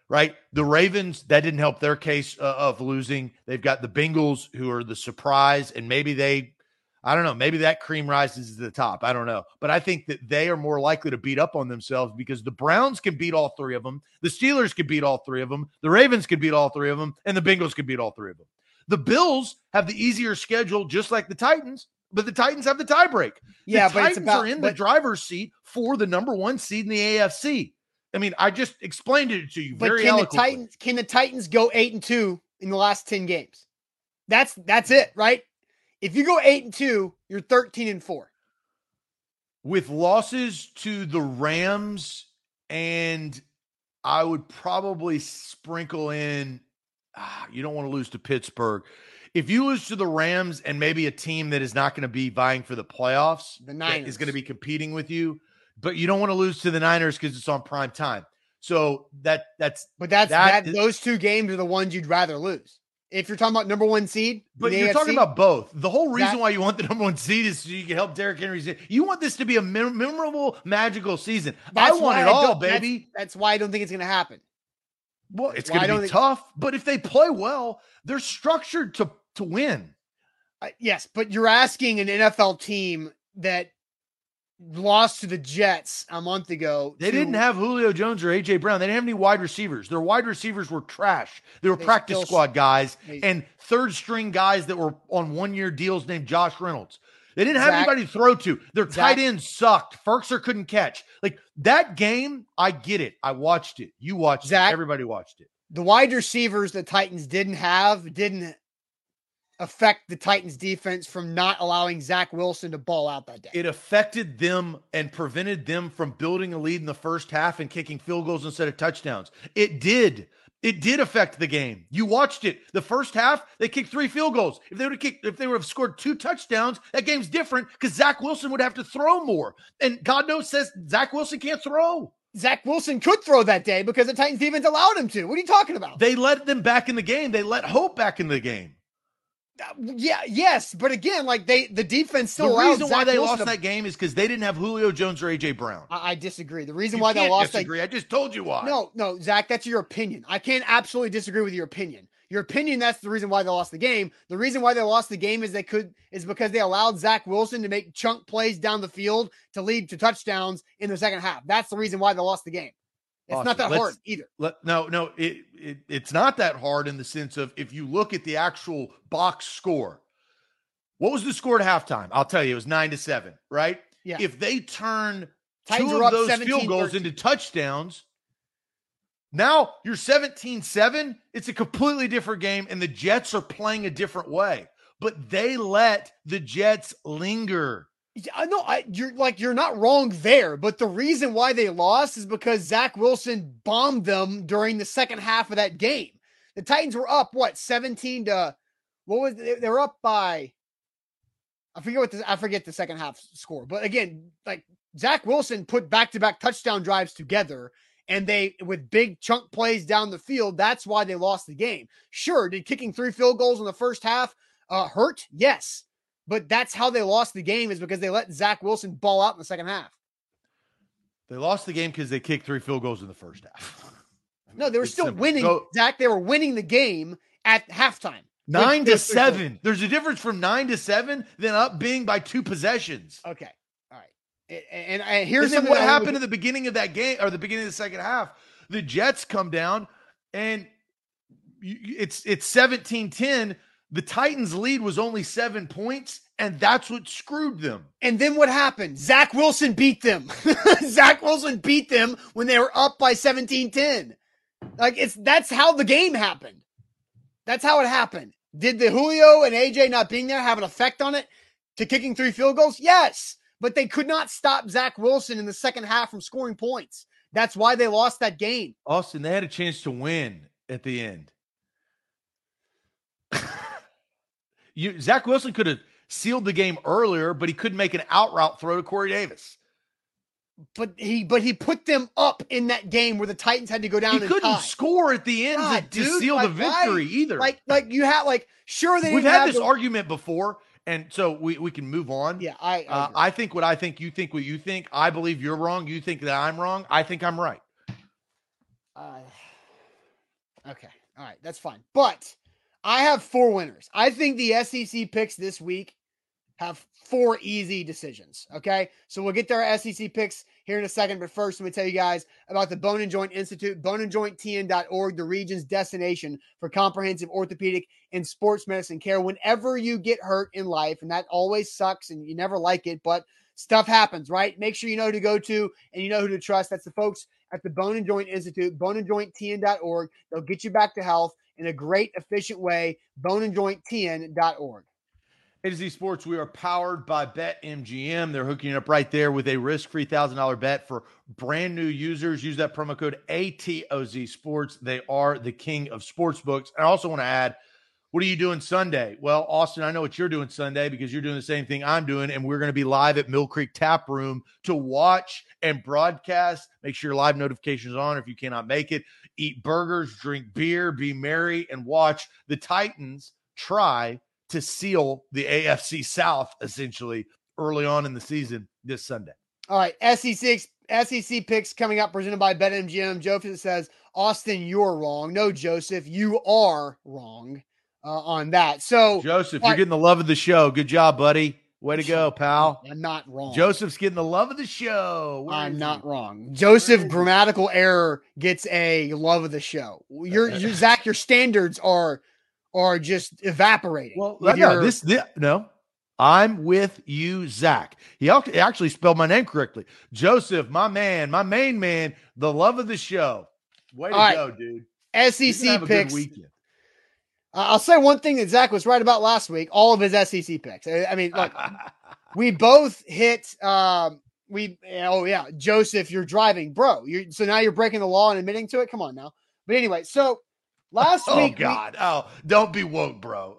Right. The Ravens, that didn't help their case uh, of losing. They've got the Bengals, who are the surprise, and maybe they, I don't know, maybe that cream rises to the top. I don't know. But I think that they are more likely to beat up on themselves because the Browns can beat all three of them. The Steelers can beat all three of them. The Ravens can beat all three of them. And the Bengals can beat all three of them. The Bills have the easier schedule, just like the Titans, but the Titans have the tiebreak.
Yeah,
the
but
Titans
it's about,
are in
but,
the driver's seat for the number one seed in the AFC. I mean, I just explained it to you but very
can
eloquently.
The Titans, can the Titans go eight and two in the last 10 games? That's that's it, right? If you go eight and two, you're 13 and four.
With losses to the Rams, and I would probably sprinkle in ah, you don't want to lose to Pittsburgh. If you lose to the Rams and maybe a team that is not going to be vying for the playoffs,
the Niners
is going to be competing with you, but you don't want to lose to the Niners because it's on prime time. So that that's
but that's that, that is, those two games are the ones you'd rather lose. If you're talking about number one seed,
but you're AFC, talking about both. The whole reason that, why you want the number one seed is so you can help Derrick Henry. You want this to be a memorable, magical season. I want it all, baby.
That's, that's why I don't think it's going to happen.
Well, it's going to be think... tough, but if they play well, they're structured to to win.
Uh, yes, but you're asking an NFL team that lost to the Jets a month ago.
They to, didn't have Julio Jones or AJ Brown. They didn't have any wide receivers. Their wide receivers were trash. They were they practice still, squad guys they, and third string guys that were on one year deals named Josh Reynolds. They didn't have Zach, anybody to throw to. Their Zach, tight end sucked. Firkser couldn't catch. Like that game, I get it. I watched it. You watched Zach, it. Everybody watched it.
The wide receivers the Titans didn't have didn't affect the Titans defense from not allowing Zach Wilson to ball out that day.
It affected them and prevented them from building a lead in the first half and kicking field goals instead of touchdowns. It did. It did affect the game. You watched it. The first half, they kicked three field goals. If they would have kicked, if they would have scored two touchdowns, that game's different because Zach Wilson would have to throw more. And God knows says Zach Wilson can't throw.
Zach Wilson could throw that day because the Titans defense allowed him to. What are you talking about?
They let them back in the game. They let Hope back in the game.
Yeah, yes, but again, like they the defense still.
The reason why they lost to, that game is because they didn't have Julio Jones or AJ Brown.
I, I disagree. The reason you why they lost
disagree.
That,
I just told you why.
No, no, Zach, that's your opinion. I can't absolutely disagree with your opinion. Your opinion that's the reason why they lost the game. The reason why they lost the game is they could is because they allowed Zach Wilson to make chunk plays down the field to lead to touchdowns in the second half. That's the reason why they lost the game. It's awesome. not that Let's, hard either.
Let, no, no, it, it it's not that hard in the sense of if you look at the actual box score what was the score at halftime? I'll tell you, it was nine to seven, right?
Yeah.
If they turn Titans two of those field goals 13. into touchdowns, now you're 17 7. It's a completely different game, and the Jets are playing a different way. But they let the Jets linger.
I know I, you're like you're not wrong there, but the reason why they lost is because Zach Wilson bombed them during the second half of that game. The Titans were up what 17 to what was they, they were up by I forget what the, I forget the second half score, but again, like Zach Wilson put back to back touchdown drives together, and they with big chunk plays down the field. That's why they lost the game. Sure, did kicking three field goals in the first half uh, hurt? Yes, but that's how they lost the game is because they let Zach Wilson ball out in the second half.
They lost the game because they kicked three field goals in the first half.
no, they were still simple. winning. So, Zach, they were winning the game at halftime.
Nine to seven. There's a difference from nine to seven than up being by two possessions.
Okay. All right. And, and here's
what happened at the beginning of that game or the beginning of the second half. The Jets come down and it's it's 17-10. The Titans lead was only seven points, and that's what screwed them.
And then what happened? Zach Wilson beat them. Zach Wilson beat them when they were up by 17-10. Like it's that's how the game happened. That's how it happened. Did the Julio and AJ not being there have an effect on it to kicking three field goals? Yes, but they could not stop Zach Wilson in the second half from scoring points. That's why they lost that game.
Austin, they had a chance to win at the end. you, Zach Wilson could have sealed the game earlier, but he couldn't make an out route throw to Corey Davis
but he but he put them up in that game where the Titans had to go down.
He couldn't
tie.
score at the end God, to, to seal like, the victory either.
Like like you have like sure they
we've had this the... argument before, and so we we can move on.
Yeah, I I,
uh, I, think what I think, you think what you think. I believe you're wrong. You think that I'm wrong. I think I'm right.
Uh, okay, all right, that's fine. But I have four winners. I think the SEC picks this week have four easy decisions. Okay. So we'll get to our SEC picks here in a second. But first, let me tell you guys about the Bone and Joint Institute, boneandjointtn.org, the region's destination for comprehensive orthopedic and sports medicine care whenever you get hurt in life. And that always sucks and you never like it, but stuff happens, right? Make sure you know who to go to and you know who to trust. That's the folks at the Bone and Joint Institute, boneandjointtn.org. They'll get you back to health in a great, efficient way. Boneandjointtn.org.
A to Z Sports, we are powered by BetMGM. They're hooking it up right there with a risk-free $1,000 bet for brand new users. Use that promo code ATOZ Sports. They are the king of sports books. I also want to add, what are you doing Sunday? Well, Austin, I know what you're doing Sunday because you're doing the same thing I'm doing, and we're going to be live at Mill Creek Tap Room to watch and broadcast. Make sure your live notifications on if you cannot make it. Eat burgers, drink beer, be merry, and watch the Titans try – to seal the AFC South essentially early on in the season this Sunday.
All right, SEC SEC picks coming up presented by BetMGM. Joseph says, Austin, you're wrong. No, Joseph, you are wrong uh, on that. So,
Joseph, you're getting the love of the show. Good job, buddy. Way to go, pal.
I'm not wrong.
Joseph's getting the love of the show.
Where I'm not he? wrong. Joseph grammatical error gets a love of the show. Your, your Zach, your standards are are just evaporating.
Well, no, your, this, this no. I'm with you, Zach. He actually spelled my name correctly. Joseph, my man, my main man, the love of the show. Way to right. go, dude.
SEC picks. I'll say one thing that Zach was right about last week. All of his SEC picks. I mean, look, we both hit. Um, we oh yeah, Joseph, you're driving, bro. You're, so now you're breaking the law and admitting to it. Come on now. But anyway, so last
oh,
week.
Oh God! We, oh, don't be woke, bro.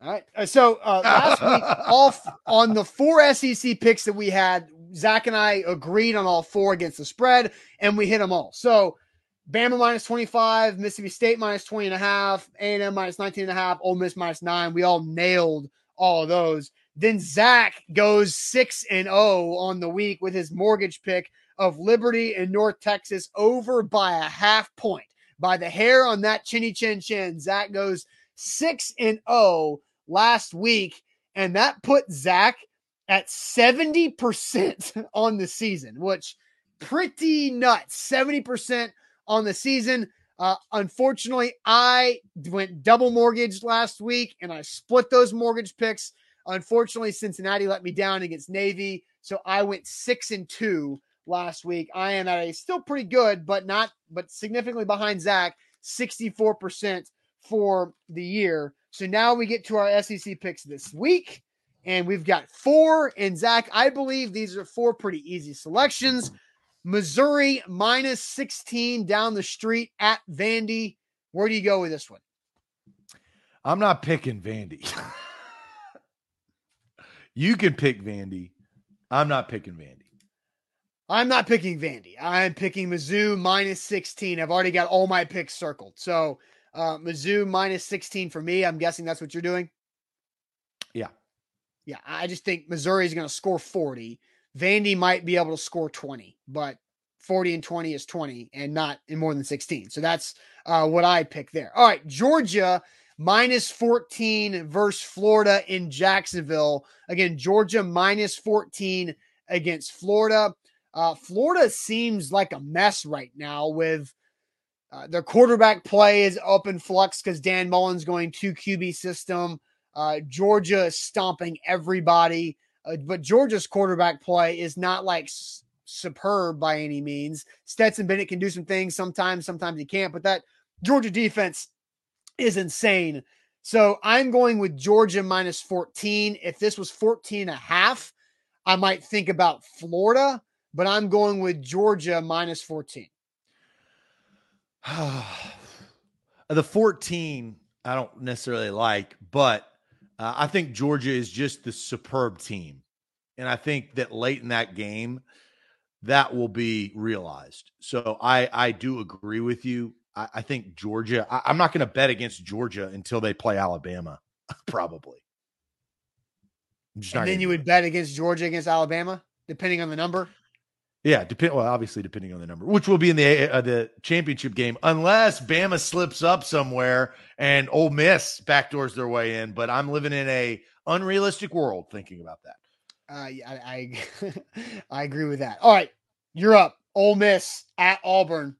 All right. Uh, so uh, last week, all f- on the four SEC picks that we had, Zach and I agreed on all four against the spread, and we hit them all. So Bama minus 25, Mississippi State minus 20 and a half, A&M minus 19 and a half, Ole Miss minus nine. We all nailed all of those. Then Zach goes 6 and 0 on the week with his mortgage pick of Liberty and North Texas over by a half point. By the hair on that chinny chin chin, Zach goes 6 and 0 last week. And that put Zach at 70% on the season, which pretty nuts. 70% on the season. Uh, unfortunately, I went double mortgage last week and I split those mortgage picks. Unfortunately, Cincinnati let me down against Navy. So I went six and two last week. I am at a still pretty good, but not, but significantly behind Zach, 64% for the year. So now we get to our SEC picks this week. And we've got four. And Zach, I believe these are four pretty easy selections. Missouri minus 16 down the street at Vandy. Where do you go with this one?
I'm not picking Vandy. you can pick Vandy. I'm not picking Vandy.
I'm not picking Vandy. I'm picking Mizzou minus 16. I've already got all my picks circled. So uh, Mizzou minus 16 for me. I'm guessing that's what you're doing.
Yeah.
Yeah. I just think Missouri is going to score 40. Vandy might be able to score 20, but 40 and 20 is 20 and not in more than 16. So that's uh, what I pick there. All right, Georgia minus 14 versus Florida in Jacksonville. Again, Georgia minus 14 against Florida. Uh, Florida seems like a mess right now with uh, their quarterback play is up in flux because Dan Mullen's going to QB system. Uh, Georgia is stomping everybody. Uh, but Georgia's quarterback play is not like s- superb by any means. Stetson Bennett can do some things sometimes, sometimes he can't, but that Georgia defense is insane. So I'm going with Georgia minus 14. If this was 14 and a half, I might think about Florida, but I'm going with Georgia minus 14.
the 14, I don't necessarily like, but uh, I think Georgia is just the superb team. And I think that late in that game, that will be realized. So I, I do agree with you. I, I think Georgia, I, I'm not going to bet against Georgia until they play Alabama, probably.
And then you would bet against Georgia against Alabama, depending on the number.
Yeah, depend. Well, obviously, depending on the number, which will be in the uh, the championship game, unless Bama slips up somewhere and Ole Miss backdoors their way in. But I'm living in a unrealistic world thinking about that.
Uh, I I, I agree with that. All right, you're up. Ole Miss at Auburn.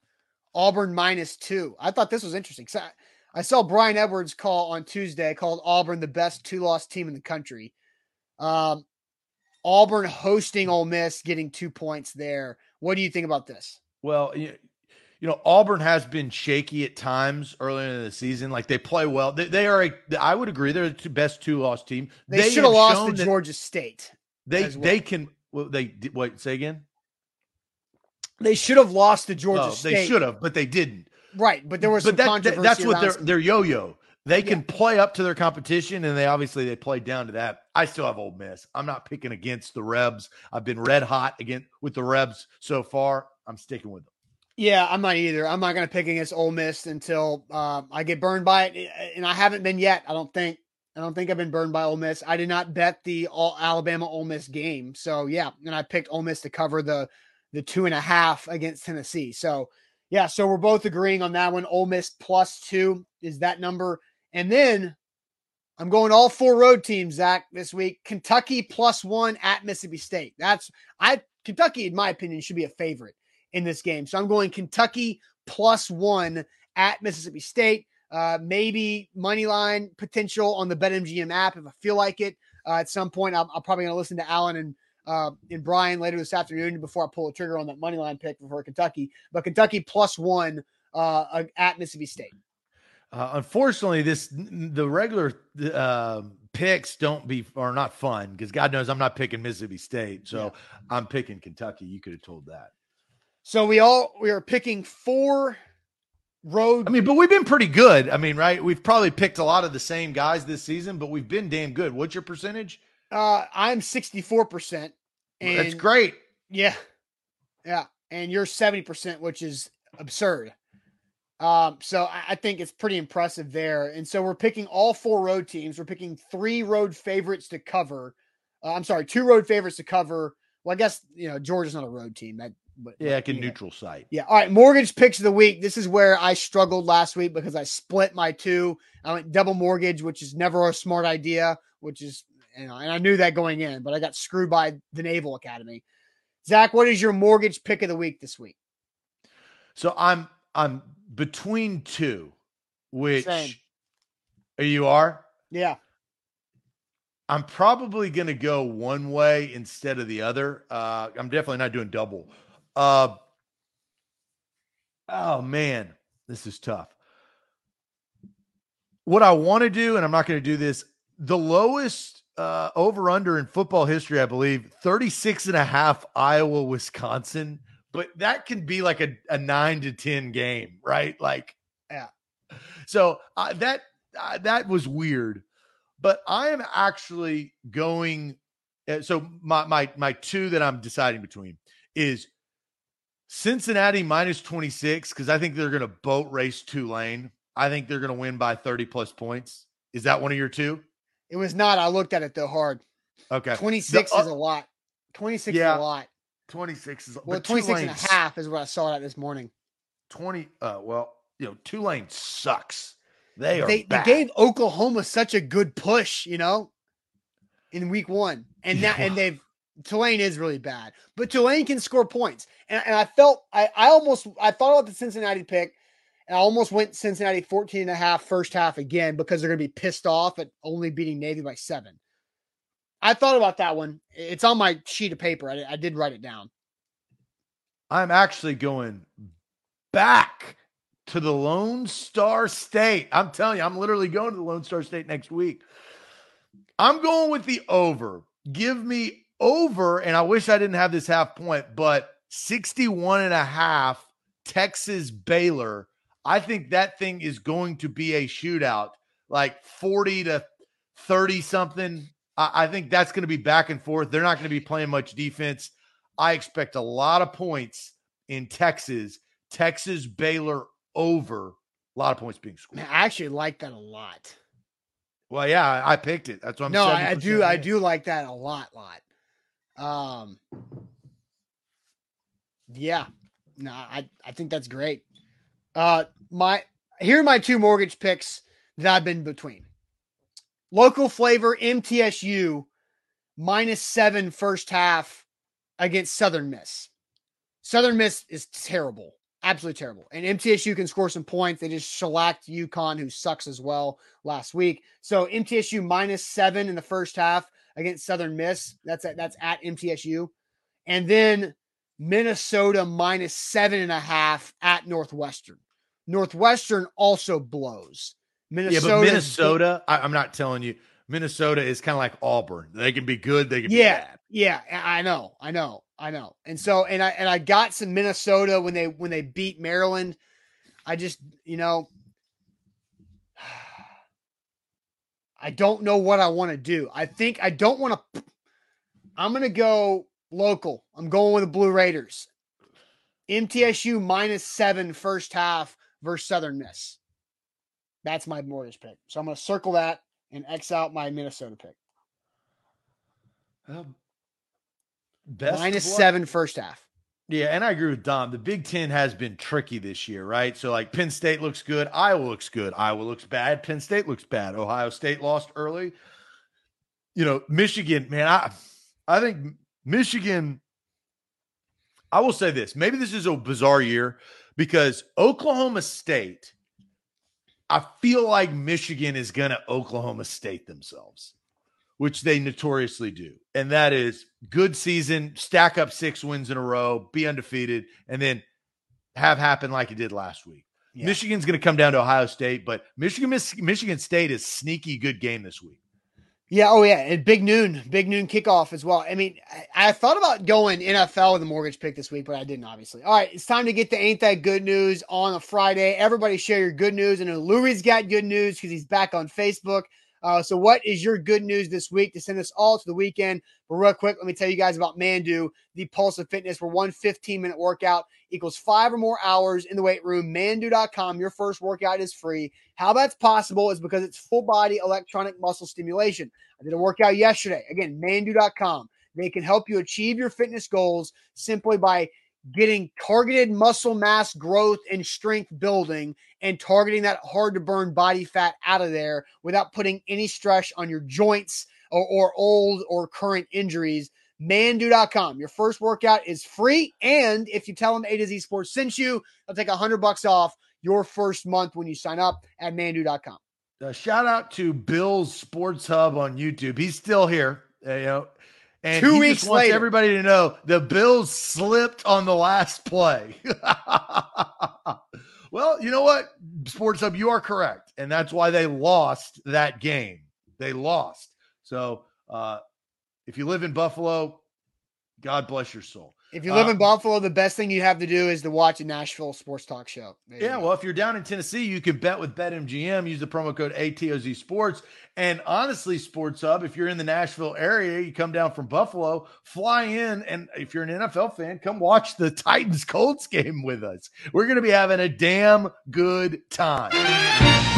Auburn minus two. I thought this was interesting. I, I saw Brian Edwards call on Tuesday called Auburn the best two loss team in the country. Um, Auburn hosting Ole Miss, getting two points there. What do you think about this?
Well, you, you know, Auburn has been shaky at times earlier in the season. Like they play well. They, they are a, I would agree, they're the best two loss team.
They, they should have lost to Georgia State.
They well. they can. Well, they wait. Say again.
They should have lost to Georgia State.
They should have, but they didn't.
Right, but there was but that, that,
that's what they're they're yo-yo. They can yeah. play up to their competition, and they obviously they play down to that. I still have Ole Miss. I'm not picking against the Rebs. I've been red hot again with the Rebs so far. I'm sticking with them.
Yeah, I'm not either. I'm not going to pick against Ole Miss until uh, I get burned by it, and I haven't been yet. I don't think. I don't think I've been burned by Ole Miss. I did not bet the all Alabama Ole Miss game, so yeah, and I picked Ole Miss to cover the the two and a half against Tennessee. So yeah, so we're both agreeing on that one. Ole Miss plus two is that number. And then I'm going all four road teams, Zach, this week. Kentucky plus one at Mississippi State. That's I Kentucky, in my opinion, should be a favorite in this game. So I'm going Kentucky plus one at Mississippi State. Uh, maybe money line potential on the BetMGM app if I feel like it. Uh, at some point, I'm, I'm probably going to listen to Alan and uh, and Brian later this afternoon before I pull a trigger on that money line pick for Kentucky. But Kentucky plus one uh, at Mississippi State.
Uh, unfortunately, this the regular uh, picks don't be are not fun because God knows I'm not picking Mississippi State, so yeah. I'm picking Kentucky. You could have told that.
So we all we are picking four road.
I mean, but we've been pretty good. I mean, right? We've probably picked a lot of the same guys this season, but we've been damn good. What's your percentage?
Uh, I'm 64 percent.
That's great.
Yeah, yeah, and you're 70 percent, which is absurd. Um, so I think it's pretty impressive there. And so we're picking all four road teams. We're picking three road favorites to cover. Uh, I'm sorry, two road favorites to cover. Well, I guess you know Georgia's not a road team. That,
but yeah, like a neutral site.
Yeah. All right. Mortgage picks of the week. This is where I struggled last week because I split my two. I went double mortgage, which is never a smart idea. Which is you know, and I knew that going in, but I got screwed by the Naval Academy. Zach, what is your mortgage pick of the week this week?
So I'm I'm between two, which Same. you are.
Yeah.
I'm probably going to go one way instead of the other. Uh, I'm definitely not doing double. Uh, oh man, this is tough. What I want to do, and I'm not going to do this, the lowest uh, over under in football history, I believe, 36 and a half Iowa, Wisconsin but that can be like a, a nine to 10 game, right? Like,
yeah.
So uh, that, uh, that was weird, but I am actually going. Uh, so my, my, my two that I'm deciding between is Cincinnati minus 26, because I think they're going to boat race Tulane. I think they're going to win by 30 plus points. Is that one of your two?
It was not. I looked at it though hard.
Okay.
26 the, uh, is a lot. 26 yeah. is a lot.
26 is
well 26 and a half is what I saw at this morning.
20 uh well, you know, Tulane sucks. They are
they, they, gave Oklahoma such a good push, you know, in week one. And that and they've Tulane is really bad, but Tulane can score points. And, and I felt I, I almost I thought about the Cincinnati pick and I almost went Cincinnati 14 and a half first half again because they're going to be pissed off at only beating Navy by seven. I thought about that one. It's on my sheet of paper. I, I did write it down.
I'm actually going back to the Lone Star State. I'm telling you, I'm literally going to the Lone Star State next week. I'm going with the over. Give me over, and I wish I didn't have this half point, but 61 and a half Texas Baylor. I think that thing is going to be a shootout, like 40 to 30 something. I, think that's going to be back and forth. They're not going to be playing much defense. I expect a lot of points in Texas. Texas Baylor over a lot of points being scored.
Man, I actually like that a lot.
Well, yeah, I picked it. That's what I'm. Saying.
No, I do. I do like that a lot, lot. Um, yeah, no, I I think that's great. Uh, my here are my two mortgage picks that I've been between. Local flavor MTSU minus seven first half against Southern Miss. Southern Miss is terrible, absolutely terrible. And MTSU can score some points. They just shellacked UConn, who sucks as well last week. So MTSU minus seven in the first half against Southern Miss. That's at, that's at MTSU, and then Minnesota minus seven and a half at Northwestern. Northwestern also blows.
Minnesota. Yeah, but Minnesota, I, am not telling you. Minnesota is kind of like Auburn. They can be good. They can
yeah,
be bad.
Yeah, I know, I know, I know. And so, and I and I got some Minnesota when they when they beat Maryland. I just, you know, I don't know what I want to do. I think I don't want to. I'm going to go local. I'm going with the Blue Raiders. MTSU minus seven first half versus Southern Miss. That's my mortgage pick. So I'm going to circle that and X out my Minnesota pick. Um, best Minus seven first half.
Yeah, and I agree with Dom. The Big Ten has been tricky this year, right? So, like, Penn State looks good, Iowa looks good, Iowa looks bad, Penn State looks bad, Ohio State lost early. You know, Michigan, man, I, I think Michigan. I will say this: maybe this is a bizarre year because Oklahoma State. I feel like Michigan is going to Oklahoma State themselves which they notoriously do. And that is good season, stack up six wins in a row, be undefeated, and then have happen like it did last week. Yeah. Michigan's going to come down to Ohio State, but Michigan Michigan State is sneaky good game this week.
Yeah, oh yeah, and big noon, big noon kickoff as well. I mean, I, I, thought about going NFL with a mortgage pick this week, but I didn't obviously. All right, it's time to get the ain't that good news on a Friday. Everybody share your good news, and Louie's got good news because he's back on Facebook. Uh, so, what is your good news this week to send us all to the weekend? But real quick, let me tell you guys about Manduu, the pulse of fitness, where one 15 minute workout equals five or more hours in the weight room. Manduu.com, your first workout is free. How that's possible is because it's full body electronic muscle stimulation. I did a workout yesterday. Again, Manduu.com. They can help you achieve your fitness goals simply by getting targeted muscle mass growth and strength building and targeting that hard to burn body fat out of there without putting any stress on your joints or, or old or current injuries. Manduu.com. Your first workout is free. And if you tell them A to Z Sports sent you, they'll take a hundred bucks off your first month when you sign up at Manduu.com.
Uh, shout out to Bill's Sports Hub on YouTube. He's still here. Uh, you know, and two weeks wants later, everybody to know the Bills slipped on the last play. well, you know what, Sports Hub, you are correct, and that's why they lost that game. They lost. So, uh, if you live in Buffalo, God bless your soul.
If you live uh, in Buffalo, the best thing you have to do is to watch a Nashville sports talk show.
There yeah, well, if you're down in Tennessee, you can bet with BetMGM. Use the promo code ATOZ Sports. And honestly, Sports Hub, if you're in the Nashville area, you come down from Buffalo, fly in, and if you're an NFL fan, come watch the Titans Colts game with us. We're going to be having a damn good time.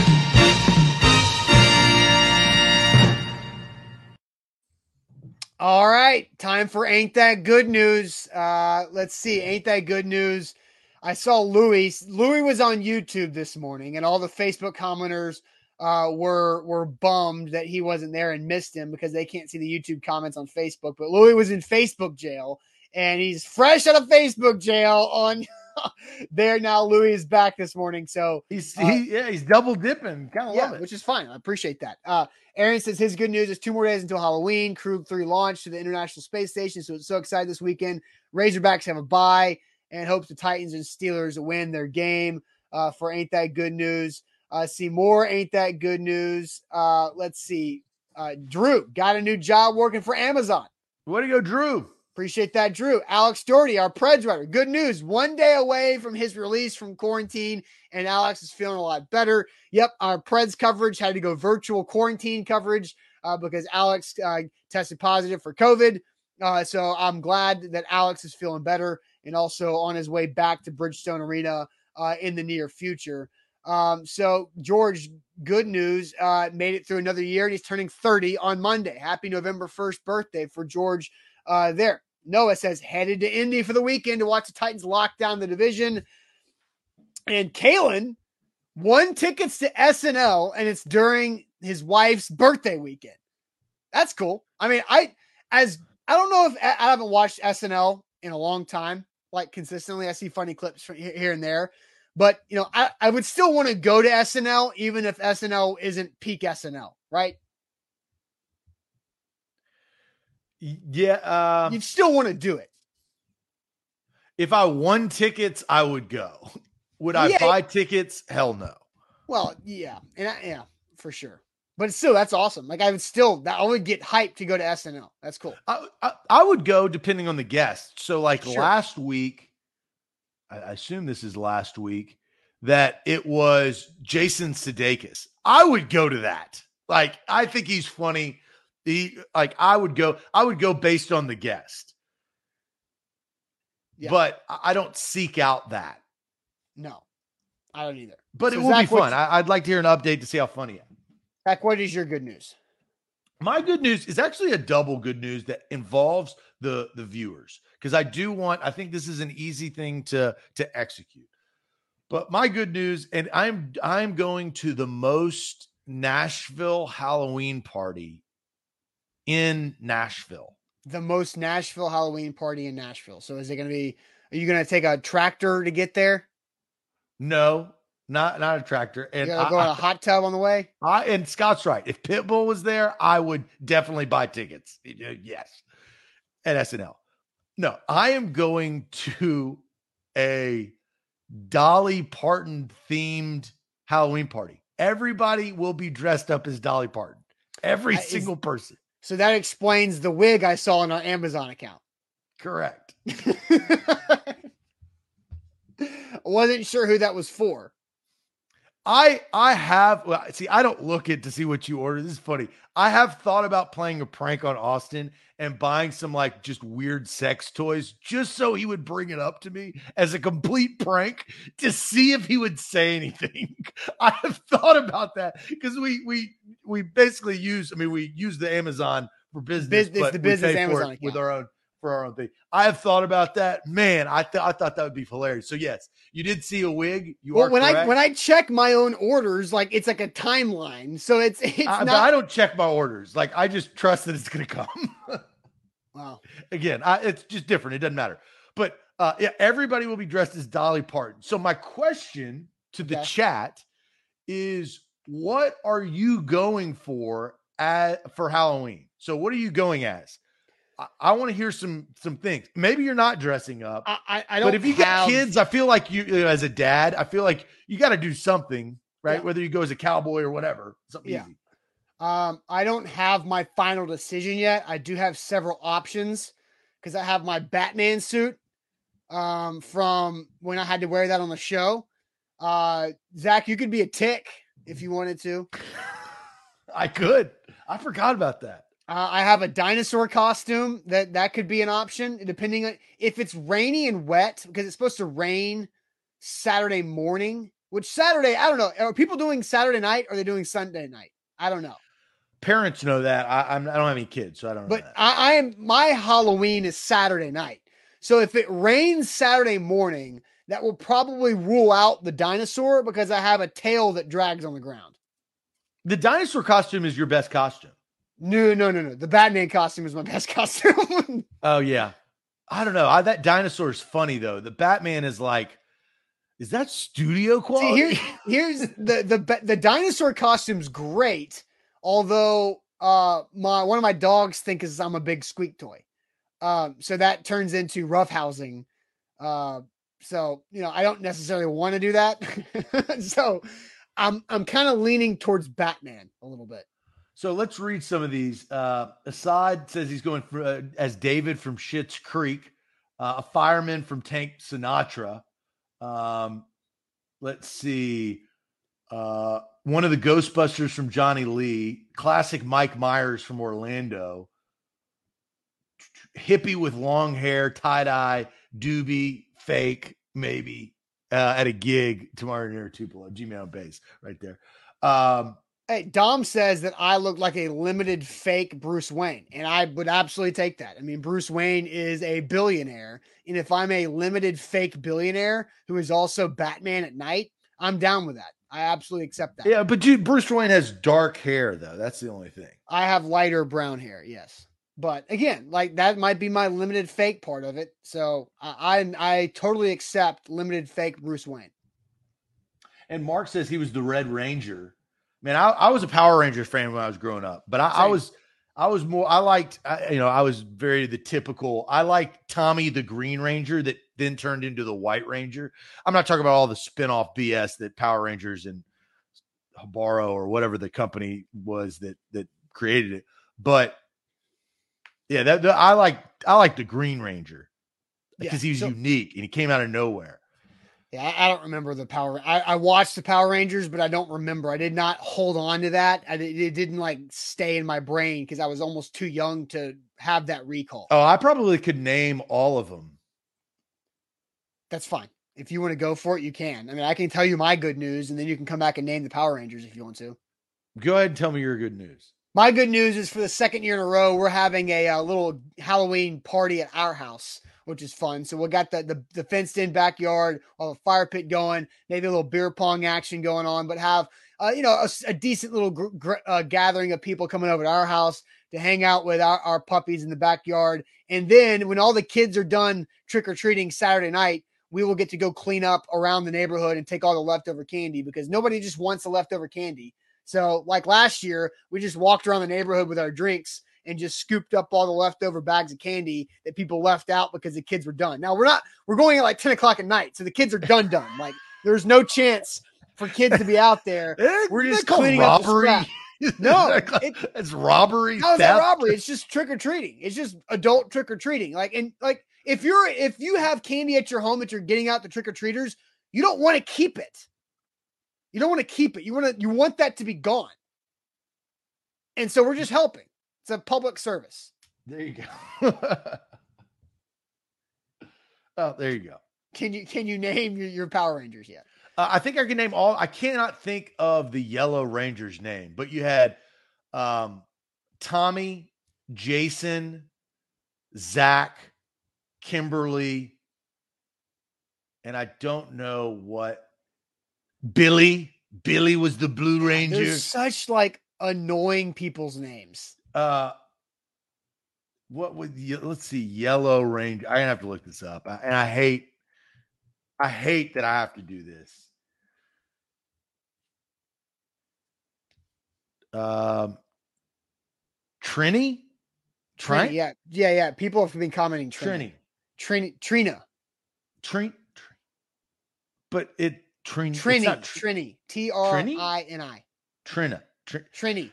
All right, time for Ain't That Good News. Uh, let's see, Ain't That Good News. I saw Louis. Louis was on YouTube this morning, and all the Facebook commenters uh, were were bummed that he wasn't there and missed him because they can't see the YouTube comments on Facebook. But Louis was in Facebook jail, and he's fresh out of Facebook jail on there now. Louis is back this morning, so
he's uh, he, yeah he's double dipping. Kind of yeah, love it,
which is fine. I appreciate that. Uh, Aaron says his good news is two more days until Halloween. Crew three launch to the International Space Station, so it's so excited this weekend. Razorbacks have a bye and hopes the Titans and Steelers win their game. Uh, for ain't that good news? Uh, see more ain't that good news? Uh, let's see. Uh, Drew got a new job working for Amazon.
Way to go, Drew.
Appreciate that, Drew. Alex Doherty, our Preds writer. Good news. One day away from his release from quarantine, and Alex is feeling a lot better. Yep, our Preds coverage had to go virtual quarantine coverage uh, because Alex uh, tested positive for COVID. Uh, so I'm glad that Alex is feeling better and also on his way back to Bridgestone Arena uh, in the near future. Um, so George, good news, uh, made it through another year, and he's turning 30 on Monday. Happy November 1st birthday for George uh, there. Noah says headed to Indy for the weekend to watch the Titans lock down the division. And Kalen won tickets to SNL, and it's during his wife's birthday weekend. That's cool. I mean, I as I don't know if I haven't watched SNL in a long time, like consistently. I see funny clips from here and there, but you know, I, I would still want to go to SNL even if SNL isn't peak SNL, right?
Yeah,
um, you'd still want to do it.
If I won tickets, I would go. Would I yeah. buy tickets? Hell no.
Well, yeah, and I, yeah, for sure. But still, that's awesome. Like I would still, I would get hyped to go to SNL. That's cool.
I, I, I would go depending on the guest. So, like sure. last week, I, I assume this is last week that it was Jason Sudeikis. I would go to that. Like I think he's funny. He like I would go, I would go based on the guest. Yeah. But I don't seek out that.
No, I don't either.
But so it will Zach, be fun. I, would like to hear an update to see how funny it.
Zach, what is your good news?
My good news is actually a double good news that involves the the viewers because I do want. I think this is an easy thing to to execute. But my good news, and I'm I'm going to the most Nashville Halloween party in Nashville.
The most Nashville Halloween party in Nashville. So is it going to be? Are you going to take a tractor to get there?
No, not not a tractor.
And you gotta go in a hot tub on the way.
I and Scott's right. If Pitbull was there, I would definitely buy tickets. Yes, at SNL. No, I am going to a Dolly Parton themed Halloween party. Everybody will be dressed up as Dolly Parton. Every that single is, person.
So that explains the wig I saw on our Amazon account.
Correct.
wasn't sure who that was for.
I I have well, see I don't look it to see what you order. This is funny. I have thought about playing a prank on Austin and buying some like just weird sex toys just so he would bring it up to me as a complete prank to see if he would say anything. I have thought about that because we we we basically use I mean we use the Amazon for business,
business but the business Amazon
with our own for our own thing. I have thought about that. Man, I th- I thought that would be hilarious. So yes, you did see a wig. You well, are
when
correct.
I when I check my own orders, like it's like a timeline. So it's it's
I,
not.
I don't check my orders. Like I just trust that it's going to come.
wow.
Again, I, it's just different. It doesn't matter. But uh, yeah, everybody will be dressed as Dolly Parton. So my question to the okay. chat is, what are you going for at for Halloween? So what are you going as? I, I want to hear some some things. Maybe you're not dressing up.
I, I don't.
But if you have... kids, I feel like you, as a dad, I feel like you got to do something, right? Yeah. Whether you go as a cowboy or whatever, something yeah. easy.
Um, I don't have my final decision yet. I do have several options because I have my Batman suit um, from when I had to wear that on the show. Uh, Zach, you could be a tick if you wanted to.
I could. I forgot about that.
Uh, I have a dinosaur costume that that could be an option depending on if it's rainy and wet because it's supposed to rain Saturday morning. Which Saturday, I don't know. Are people doing Saturday night or are they doing Sunday night? I don't know.
Parents know that. I, I'm, I don't have any kids, so I don't. Know.
But I, I am. My Halloween is Saturday night. So if it rains Saturday morning, that will probably rule out the dinosaur because I have a tail that drags on the ground.
The dinosaur costume is your best costume.
No, no, no, no. The Batman costume is my best costume.
oh yeah, I don't know. I, that dinosaur is funny though. The Batman is like, is that studio quality?
See, here, here's the the the dinosaur costume's great. Although uh my one of my dogs think thinks I'm a big squeak toy. Um, so that turns into roughhousing. Uh, so you know, I don't necessarily want to do that. so I'm I'm kind of leaning towards Batman a little bit.
So let's read some of these. Uh, Assad says he's going for, uh, as David from Schitt's Creek, uh, a fireman from Tank Sinatra. Um, let's see. Uh, one of the Ghostbusters from Johnny Lee, classic Mike Myers from Orlando, hippie with long hair, tie dye, doobie, fake, maybe uh, at a gig tomorrow near Tupelo, Gmail base right there. Um,
Hey, Dom says that I look like a limited fake Bruce Wayne, and I would absolutely take that. I mean, Bruce Wayne is a billionaire, and if I'm a limited fake billionaire who is also Batman at night, I'm down with that. I absolutely accept that.
Yeah, but dude, Bruce Wayne has dark hair though. That's the only thing.
I have lighter brown hair, yes. But again, like that might be my limited fake part of it. So I I, I totally accept limited fake Bruce Wayne.
And Mark says he was the Red Ranger man, I, I was a Power Rangers fan when I was growing up, but I, I was I was more I liked I, you know I was very the typical I liked Tommy the Green Ranger that then turned into the White Ranger. I'm not talking about all the spin-off BS that Power Rangers and Hasbro or whatever the company was that that created it, but yeah, that, that I like I like the Green Ranger because yeah, he was so, unique and he came out of nowhere.
Yeah, I, I don't remember the Power. I, I, watched the Power Rangers, but I don't remember. I did not hold on to that. I, it didn't like stay in my brain because I was almost too young to have that recall.
Oh, I probably could name all of them.
That's fine. If you want to go for it, you can. I mean, I can tell you my good news, and then you can come back and name the Power Rangers if you want to.
Go ahead and tell me your good news.
My good news is for the second year in a row, we're having a, a little Halloween party at our house which is fun. So we got the, the, the fenced in backyard, a fire pit going, maybe a little beer pong action going on, but have uh, you know a, a decent little gr- gr- uh, gathering of people coming over to our house to hang out with our, our puppies in the backyard. And then when all the kids are done trick or treating Saturday night, we will get to go clean up around the neighborhood and take all the leftover candy because nobody just wants the leftover candy. So, like last year, we just walked around the neighborhood with our drinks and just scooped up all the leftover bags of candy that people left out because the kids were done. Now we're not we're going at like 10 o'clock at night, so the kids are done done. Like there's no chance for kids to be out there. We're just cleaning up the scrap. No,
it, it's robbery.
How's that robbery? It's just trick or treating. It's just adult trick or treating. Like and like if you're if you have candy at your home that you're getting out the trick or treaters, you don't want to keep it. You don't want to keep it. You want to you want that to be gone. And so we're just helping. It's a public service.
There you go. oh, there you go.
Can you can you name your, your Power Rangers yet?
Uh, I think I can name all. I cannot think of the Yellow Ranger's name, but you had um, Tommy, Jason, Zach, Kimberly, and I don't know what Billy. Billy was the Blue Ranger.
There's such like annoying people's names.
Uh, what would you? Let's see, Yellow Ranger. I have to look this up, and I hate, I hate that I have to do this. Um, Trini,
Trini, yeah, yeah, yeah. People have been commenting
Trini,
Trini, Trina,
Trini, but it
Trini, Trini, Trini, T R I N I,
Trina,
Trini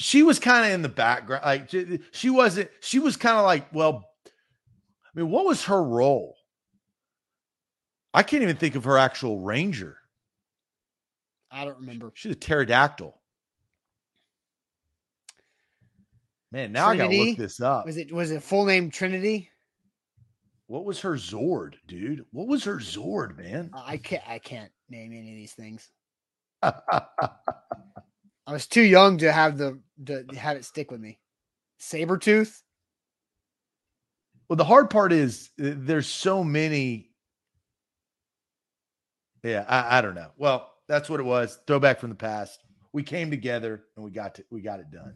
she was kind of in the background. Like she wasn't, she was kind of like, well, I mean, what was her role? I can't even think of her actual ranger.
I don't remember.
She's a pterodactyl. Man, now Trinity? I gotta look this up.
Was it was it full name Trinity?
What was her Zord, dude? What was her Zord, man?
I can't I can't name any of these things. I was too young to have the to have it stick with me. Saber tooth.
Well, the hard part is uh, there's so many. Yeah, I, I don't know. Well, that's what it was. Throwback from the past. We came together and we got to we got it done.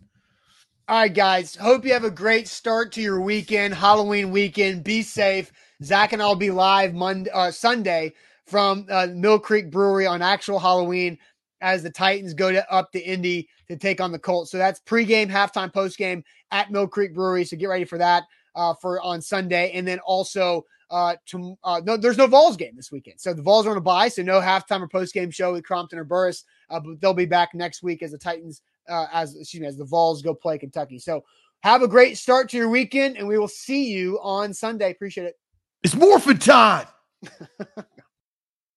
All right, guys. Hope you have a great start to your weekend, Halloween weekend. Be safe. Zach and I'll be live Monday, uh, Sunday from uh, Mill Creek Brewery on actual Halloween as the Titans go to up to Indy to take on the Colts. So that's pregame, halftime, postgame at Mill Creek Brewery. So get ready for that uh, for on Sunday, and then also uh, to uh, no, there's no Vols game this weekend. So the Vols are on a bye, so no halftime or postgame show with Crompton or Burris. Uh, but they'll be back next week as the Titans, uh, as excuse me, as the Vols go play Kentucky. So have a great start to your weekend, and we will see you on Sunday. Appreciate it.
It's morphin' time.